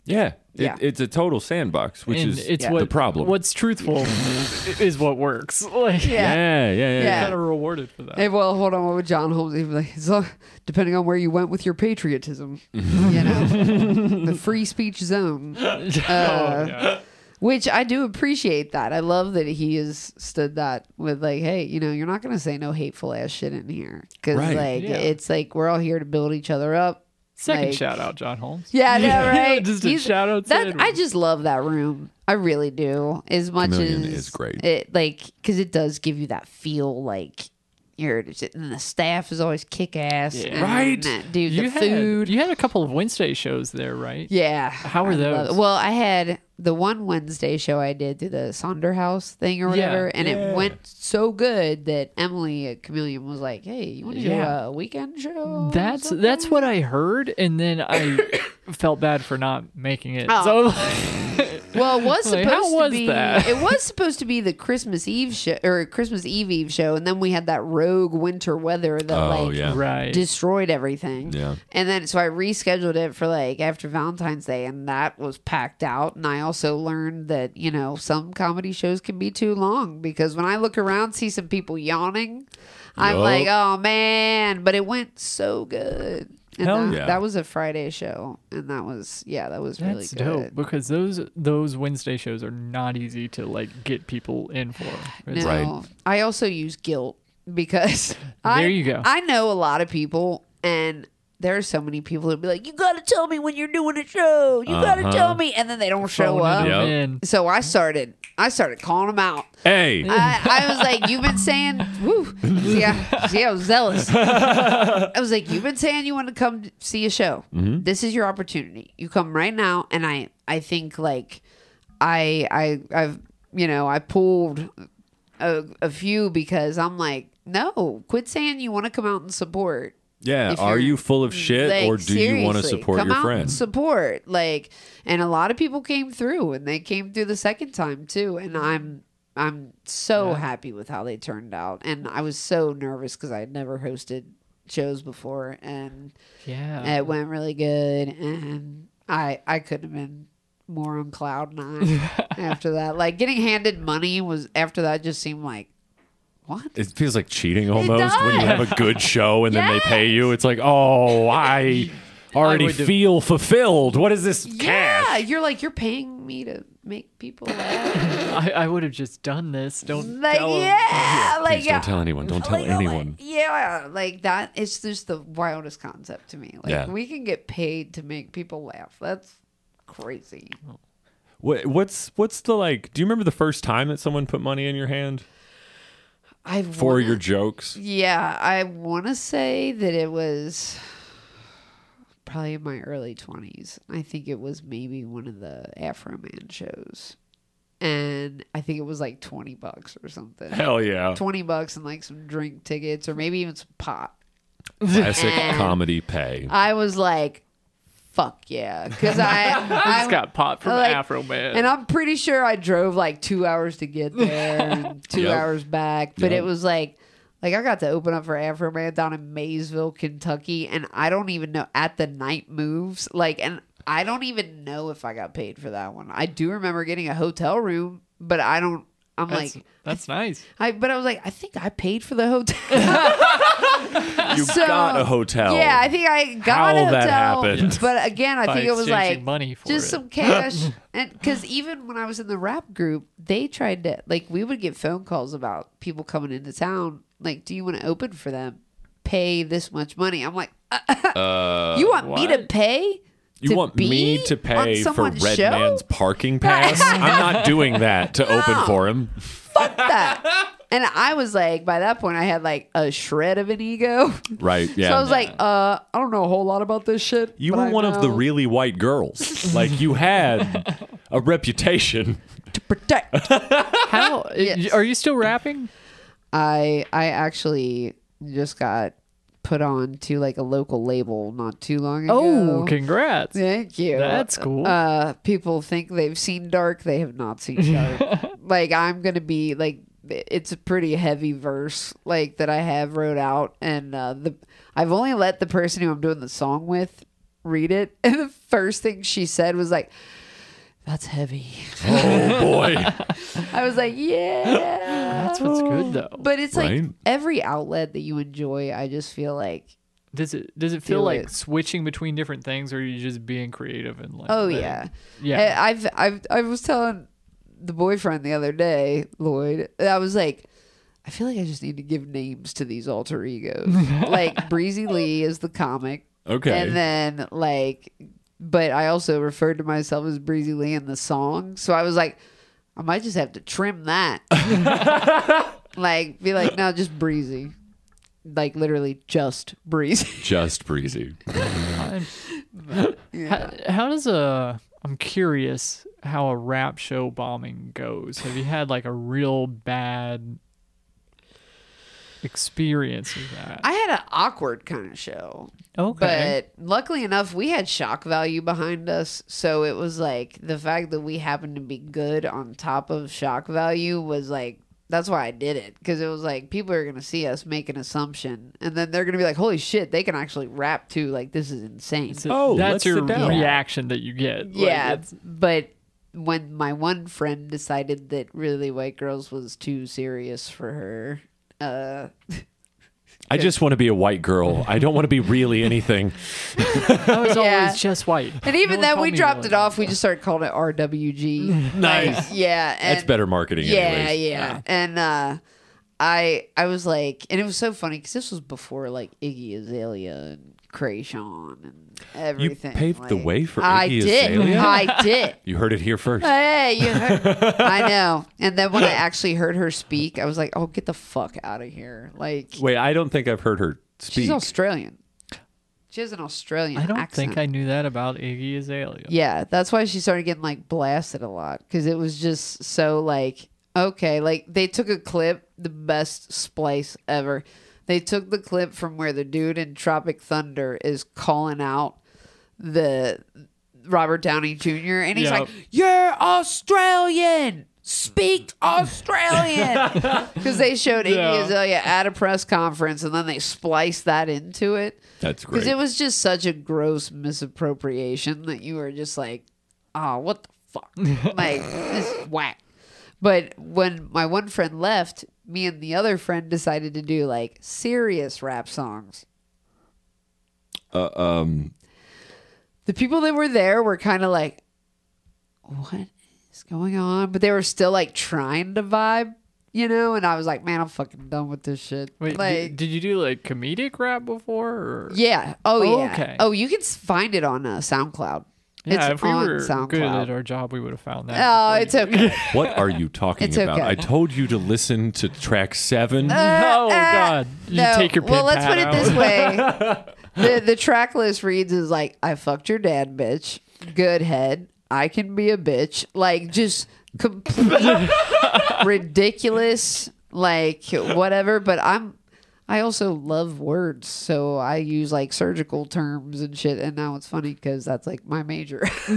Yeah. It,
Yeah.
It's a total sandbox, which
and
is
it's
Yeah.
what
the problem.
What's truthful [laughs] is what works. Like,
Yeah.
yeah, yeah, yeah.
Yeah.
kind of rewarded for that.
Hey, well, hold on. What would John Holmes? Be like, it's all, depending on where you went with your patriotism, [laughs] you know, the free speech zone. [laughs]
oh, yeah.
Uh, which I do appreciate that. I love that he has stood that with like, hey, you know, you're not gonna say no hateful ass shit in here because
Right.
like
Yeah.
it's like we're all here to build each other up.
Second
Like-
shout out, John Holmes.
Yeah, I [laughs] right?
Just a
He's-
shout out to
That I just love that room. I really do. As much
Chameleon
as
is great.
It like because it does give you that feel like you're and the staff is always kick ass.
Yeah.
Right.
dude.
you
the
had,
food.
You had a couple of Wednesday shows there, right?
Yeah.
How were
I love
those?
Well, I had the one Wednesday show I did through the Sonder House thing or
Yeah.
whatever, and
Yeah.
it went so good that Emily at Chameleon was like, "Hey, you want to
Yeah.
do a weekend show?"
That's that's what I heard, and then I [coughs] felt bad for not making it.
Oh.
So [laughs]
Well, it was [laughs]
Like,
supposed
how was
to be.
that?
It was supposed to be the Christmas Eve show or Christmas Eve Eve show, and then we had that rogue winter weather that
Oh,
like
yeah.
right.
destroyed everything.
Yeah.
And then so I rescheduled it for like after Valentine's Day and that was packed out. And I also learned that, you know, some comedy shows can be too long because when I look around, see some people yawning, I'm
Yup.
like, oh man, but it went so good. And
Hell
that,
yeah.
that was a Friday show. And that was, yeah, that was really
That's
good.
dope because those those Wednesday shows are not easy to like get people in for. It's-
No,
Right.
I also use guilt because I,
There you go.
I know a lot of people, and there are so many people who'd be like, "You got to tell me when you're doing a show. You got to
Uh-huh.
tell me," and then they don't show
Phoning
up.
Yep.
in.
So I started, I started calling them out.
Hey.
I, I was like, "You've been saying, woo." See, I, see, I was zealous. [laughs] I was like, "You've been saying you want to come see a show. This is your opportunity. You come right now." And I, I think like, I, I, I've, you know, I pulled a, a few because I'm like, no, quit saying you want to come out and support.
Yeah.
if
Are
you're-
full of shit
Like,
or do you want to support your friends?
support, like, and a lot of people came through, and they came through the second time too, and I'm I'm so happy with how they turned out, and I was so nervous because I had never hosted shows before, and
Yeah.
it went really good, and I I couldn't have been more on cloud nine [laughs] after that. Like getting handed money was after that just seemed like what
It feels like cheating almost when you have a good show and then they pay you. It's like, oh, I [laughs] already
would have-
feel fulfilled. What is this cash?
Yeah, you're like you're paying me to make people laugh. [laughs]
I, I would have just done this. Don't
like
tell 'em.
yeah, like
Please
yeah.
don't tell anyone. Don't tell
Like, oh,
anyone.
like, yeah, like that. It's just the wildest concept to me. Like
Yeah.
we can get paid to make people laugh. That's crazy.
What, what's what's the like? Do you remember the first time that someone put money in your hand
I
for
wanna-
your jokes?
Yeah, I want to say that it was probably in my early 20s. I think it was maybe one of the Afroman shows. And I think it was like 20 bucks or something.
Hell yeah!
20 bucks and like some drink tickets or maybe even some pot.
Classic
And-
comedy pay.
I was like, fuck yeah. Because I, [laughs]
I got popped from
like-
Afroman.
And I'm pretty sure I drove like two hours to get [laughs] there and two
Yep.
hours back. But
Yep.
it was like, like I got to open up for Afroman down in Maysville, Kentucky, and I don't even know at the night moves. Like, and I don't even know if I got paid for that one. I do remember getting a hotel room, but I don't. I'm
that's,
like,
that's nice.
I. But I was like, I think I paid for the hotel. [laughs]
You
So,
got a hotel.
Yeah, I think I got
How
a hotel.
that happened.
But again, I
By
think it was like
money for
just
it.
some cash. [laughs] and because even when I was in the rap group, they tried to like we would get phone calls about people coming into town. Like, do you want to open for them? Pay this much money. I'm like, [laughs] uh, you want me to pay?
You want me to pay for
someone's
Red
show?
Man's parking pass? I'm not [laughs] doing that to open for him.
Fuck that. [laughs] And I was like, by that point, I had like a shred of an ego.
Right? Yeah.
So I was like, uh, I don't know a whole lot about this shit.
You were
I
one of the really white girls. [laughs] like you had a reputation
to protect.
How
Yes.
are you still rapping?
I I actually just got put on to like a local label not too long ago.
Oh, congrats!
Thank you.
That's cool.
Uh, people think they've seen Dark. They have not seen Dark. [laughs] like I'm gonna be like, it's a pretty heavy verse like that I have wrote out, and uh, the I've only let the person who I'm doing the song with read it, [laughs] and the first thing she said was like, "That's heavy."
Oh boy. [laughs]
I was like, "Yeah."
That's what's good though.
But it's like every outlet that you enjoy, I just feel like,
Does it does it feel
Do
like
it.
switching between different things, or are you just being creative and like?
oh
letting-
yeah,
yeah.
I- I've I've I was telling the boyfriend the other day, Lloyd. I was like, I feel like I just need to give names to these alter egos. [laughs] like Breezy Lee is the comic,
Okay.
and then like, but I also referred to myself as Breezy Lee in the song. So I was like, I might just have to trim that. [laughs] like, be like, no, just Breezy. Like literally just breezy. [laughs]
Just breezy.
I'm- [laughs]
yeah.
How, how does a? I'm curious how a rap show bombing goes. Have you had like a real bad experience with that?
I had an awkward kind of show.
okay.
But luckily enough, we had shock value behind us. So it was like the fact that we happened to be good on top of shock value was like, that's why I did it. Because it was like, people are going to see us make an assumption. And then they're going to be like, holy shit, they can actually rap too. Like, this is insane.
So
Oh,
that's your reaction that you get.
Yeah.
it's-
but when my one friend decided that really white girls was too serious for her, uh,
I just want to be a white girl. I don't want to be really anything. [laughs]
I was
Yeah.
always just white.
and even
No
then we dropped
really.
it off. We just started calling it RWG. [laughs]
Nice.
yeah. And
That's better marketing.
Yeah,
anyways.
yeah. And uh I I was like and it was so funny cuz this was before like Iggy Azalea and Kreayshawn and everything.
paved the way for
I
Iggy
did.
Azalea?
I did. [laughs]
You heard it here first.
Hey, you heard, [laughs] I know. And then when I actually heard her speak, I was like, "Oh, get the fuck out of here!" Like
Wait, I don't think I've heard her speak.
she's Australian. She has an Australian
I don't
accent.
think I knew that about Iggy Azalea.
Yeah, that's why she started getting like blasted a lot because it was just so like okay, like they took a clip, the best splice ever. They took the clip from where the dude in Tropic Thunder is calling out the Robert Downey Jr. and he's
Yeah.
like, "You're Australian." Speak Australian [laughs] [laughs] because they showed Iggy
Yeah.
Azalea at a press conference and then they spliced that into it.
That's great.
Because it was just such a gross misappropriation that you were just like, oh, what the fuck? [laughs] like, this is whack. But when my one friend left, me and the other friend decided to do like serious rap songs.
uh, um,
The people that were there were kind of like, what is going on? But they were still like trying to vibe, you know? And I was like, man, I'm fucking done with this shit.
Wait,
like,
did, you do like comedic rap before? Or?
yeah. Oh,
Oh,
yeah.
okay.
Oh, you can find it on uh, SoundCloud.
Yeah,
it's
if we
on
were
SoundCloud.
good at our job, we would have found that.
Oh, it's okay. [laughs]
what are you talking
It's
about?
okay.
I told you to listen to track seven.
oh God! You
No.
take your
well, let's
pad
put it
out.
this way. [laughs] the the track list reads is like I fucked your dad, bitch. Good head. I can be a bitch. Like just complete [laughs] ridiculous. Like whatever. But I'm. I also love words, so I use like surgical terms and shit. And now it's funny because that's like my major. [laughs] so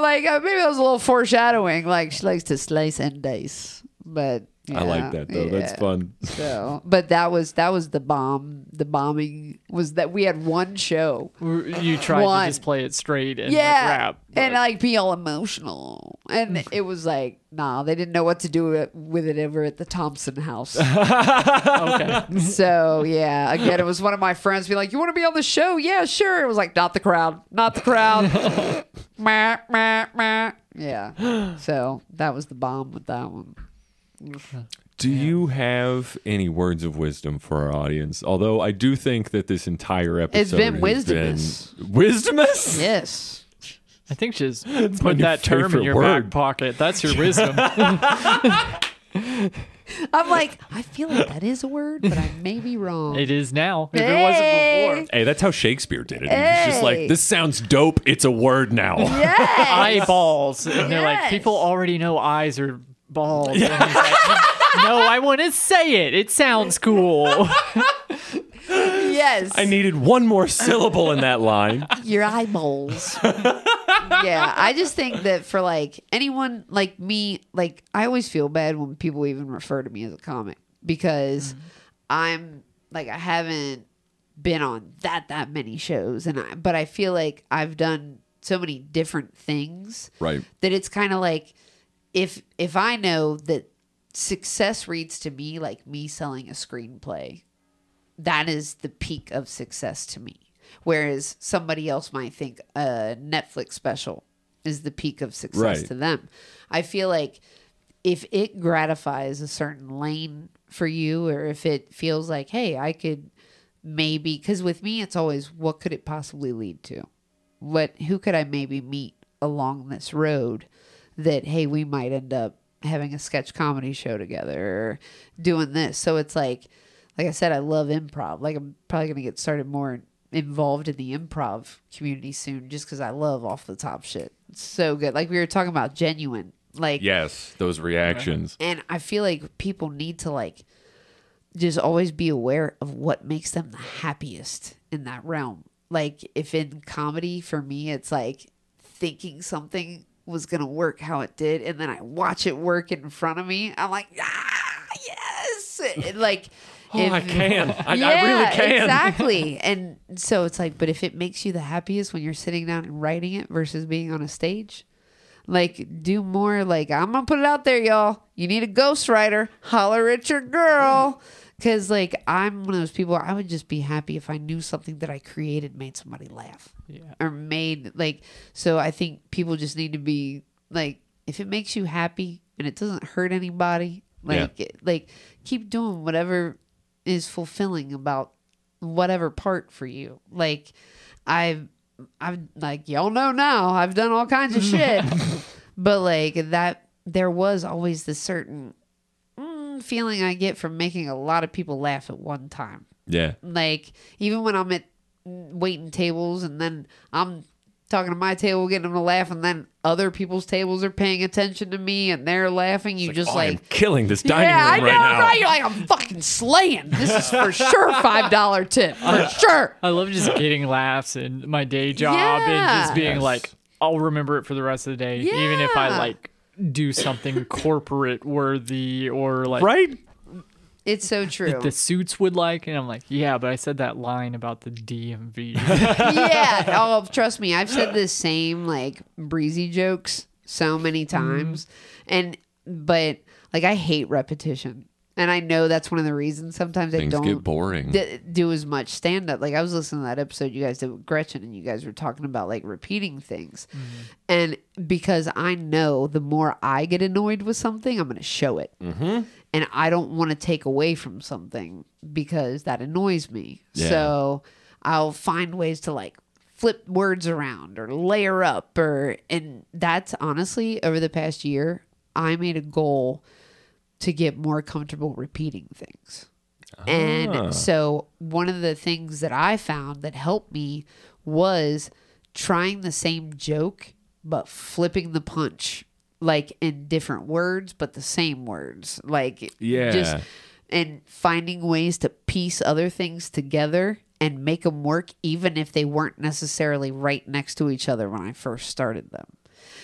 like uh, maybe that was a little foreshadowing. Like she likes to slice and dice, but
I like that though. That's fun.
So, [laughs] but that was that was the bomb. The bombing was that we had one show.
You tried
One.
to just play it straight and
yeah,
like rap.
and like be all emotional, and [laughs] it was like, nah, they didn't know what to do with it over at the Thompson house. [laughs]
okay.
so yeah, again, it was one of my friends be like, "You want to be on the show? Yeah, sure." It was like, not the crowd, not the crowd. Meh, meh, meh. Yeah. So that was the bomb with that one.
Do you have any words of wisdom for our audience? Although I do think that this entire episode
It's been
has
wisdomous.
been- wisdomous.
Yes.
I think just [laughs]
my
put that term in your
word.
back pocket. That's your [laughs] wisdom. [laughs]
I'm like, I feel like that is a word, but I may be wrong.
It is now. If it
Hey.
wasn't before.
Hey, that's how Shakespeare did it. He was just like, this sounds dope. It's a word now.
Yes.
Eyeballs. And they're like, people already know eyes are balls. And he's like, no, I want to say it. It sounds cool.
yes.
I needed one more syllable in that line.
your eyeballs. yeah, I just think that for like anyone like me, like I always feel bad when people even refer to me as a comic because I'm like I haven't been on that that many shows and I but I feel like I've done so many different things
Right.
that it's kind of like if if I know that success reads to me like me selling a screenplay, that is the peak of success to me. Whereas somebody else might think a Netflix special is the peak of success
Right.
to them. I feel like if it gratifies a certain lane for you, or if it feels like, hey, I could maybe, because with me, it's always what could it possibly lead to? What, who could I maybe meet along this road that, hey, we might end up having a sketch comedy show together or doing this. So it's like, like I said, I love improv. Like I'm probably gonna get started more involved in the improv community soon, just because I love off the top shit. It's so good. Like we were talking about genuine. Like
Yes, those uh-huh. reactions.
and I feel like people need to like just always be aware of what makes them the happiest in that realm. Like if in comedy for me it's like thinking something was going to work how it did and then I watch it work in front of me. I'm like, "Ah, yes." Like [laughs]
Oh, I can. [laughs] I, I really can.
exactly. [laughs] And so it's like, but if it makes you the happiest when you're sitting down and writing it versus being on a stage, like do more. Like I'm gonna put it out there, y'all. You need a ghostwriter. Holler at your girl. Cause like I'm one of those people. I would just be happy if I knew something that I created made somebody laugh
Yeah.
or made like. So I think people just need to be like, if it makes you happy and it doesn't hurt anybody, like like keep doing whatever is fulfilling about whatever part for you. Like I've I've like y'all know now I've done all kinds of [laughs] shit, but like that there was always this certain feeling I get from making a lot of people laugh at one time.
Yeah.
Like even when I'm at waiting tables and then I'm talking to my table, getting them to laugh, and then other people's tables are paying attention to me and they're laughing. You just
Oh,
like
I'm killing this dining
yeah, I
room
know,
right now.
right? You're like, I'm fucking slaying. This is for [laughs] sure five dollar tip for sure.
I love just getting laughs in my day job and just being
Yes.
like, I'll remember it for the rest of the day, even if I like do something [laughs] corporate worthy or like
Right?
It's so true.
the suits would like. And I'm like, yeah, but I said that line about the DMV. [laughs]
yeah. Oh, [laughs] trust me, I've said the same like breezy jokes so many
Mm-hmm.
times, and but like I hate repetition, and I know that's one of the reasons sometimes I don't
get boring.
d- do as much stand up. Like I was listening to that episode you guys did with Gretchen, and you guys were talking about like repeating things, and because I know the more I get annoyed with something, I'm going to show it, mm-hmm. and I don't want to take away from something because that annoys me.
Yeah.
So I'll find ways to like flip words around or layer up or and that's honestly over the past year I made a goal to get more comfortable repeating things.
Ah.
And so one of the things that I found that helped me was trying the same joke but flipping the punch like in different words but the same words. Like
Yeah.
just and finding ways to piece other things together and make them work even if they weren't necessarily right next to each other when I first started them.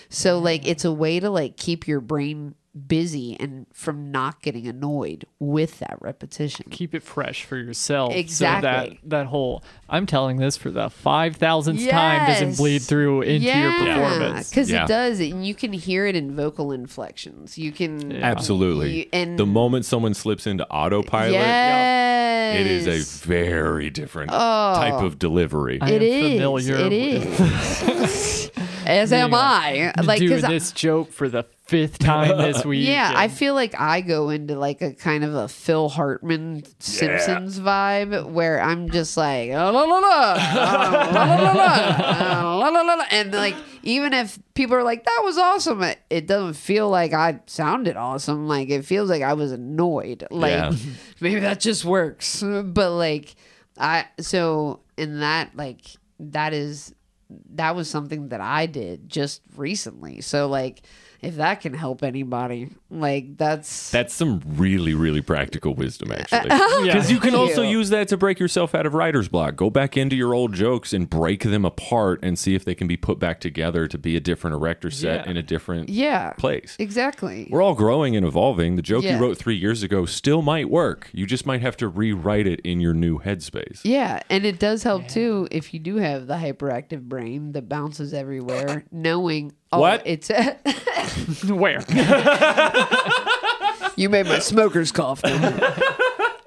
So like it's a way to like keep your brain busy and from not getting annoyed with that repetition.
Keep it fresh for yourself.
Exactly.
So that, that whole, I'm telling this for the 5,000th time doesn't bleed through into your performance.
because
Yeah.
it does, and you can hear it in vocal inflections. You can
Absolutely.
You- and
the moment someone slips into autopilot,
yes,
it is a very different oh. type of delivery.
I
It
am
is.
familiar
It
with-
is. [laughs] [laughs] As am I. Like,
do
'cause I-
this joke for the fifth time this week. [laughs]
Yeah, I feel like I go into like a kind of a Phil Hartman Simpsons vibe where I'm just like "Oh, la, la, la, la, [laughs] la, la, la, [laughs] la, la, la, la," and like even if people are like that was awesome, it, it doesn't feel like I sounded awesome. Like it feels like I was annoyed. Like
Yeah.
maybe that just works, but like I so in that like that is that was something that I did just recently. So like if that can help anybody, like that's
That's some really, really practical wisdom, uh, actually. [laughs]
Oh,
Yeah.
Because you can also
you.
use that to break yourself out of writer's block. Go back into your old jokes and break them apart and see if they can be put back together to be a different erector set
Yeah.
in a different
yeah,
place.
exactly.
We're all growing and evolving. The joke
Yeah.
you wrote three years ago still might work. You just might have to rewrite it in your new headspace.
Yeah, and it does help too if you do have the hyperactive brain that bounces everywhere, [coughs] knowing oh,
What?
it's [laughs]
where [laughs]
you made my smoker's cough.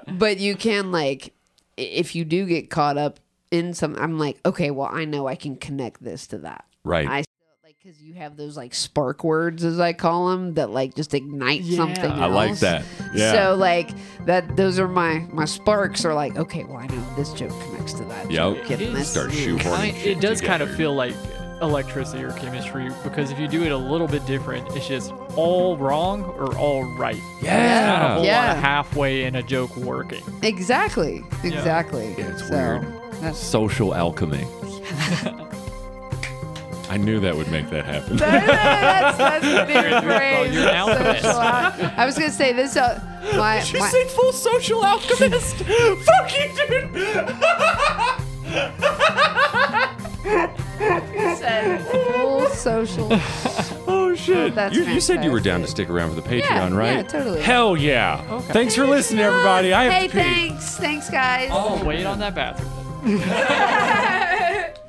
but you can like i- if you do get caught up in some I'm like, okay, well, I know I can connect this to that.
Right.
I still like because you have those like spark words as I call them that like just ignite
Yeah.
something.
I like
else.
that. Yeah.
So like that, those are my my sparks. Are like, okay, well, I know this joke connects to that.
Yep.
joke, and
It
this-
Start
yeah.
shoehorning
I mean,
shit
it does kind of
together.
feel like electricity or chemistry because if you do it a little bit different, it's just all wrong or all right. Not a
yeah.
whole
Yeah.
lot of halfway in a joke working.
Exactly. Exactly.
Yeah, it's
So,
weird.
That's
Social alchemy. [laughs] I knew that would make that happen.
that's, that's [laughs] a big
You're-
phrase.
you're an alchemist.
Al- I was gonna say this. Uh, my, my
full social alchemist? [laughs] Fuck you, dude.
Said full social. [laughs]
Oh shit!
That's
you, you said you were down to stick around for the Patreon,
Yeah,
right?
yeah, totally.
Hell yeah! Thanks for listening, everybody. I have
Hey,
to pee.
thanks, thanks, guys.
I'll wait on that bathroom. [laughs]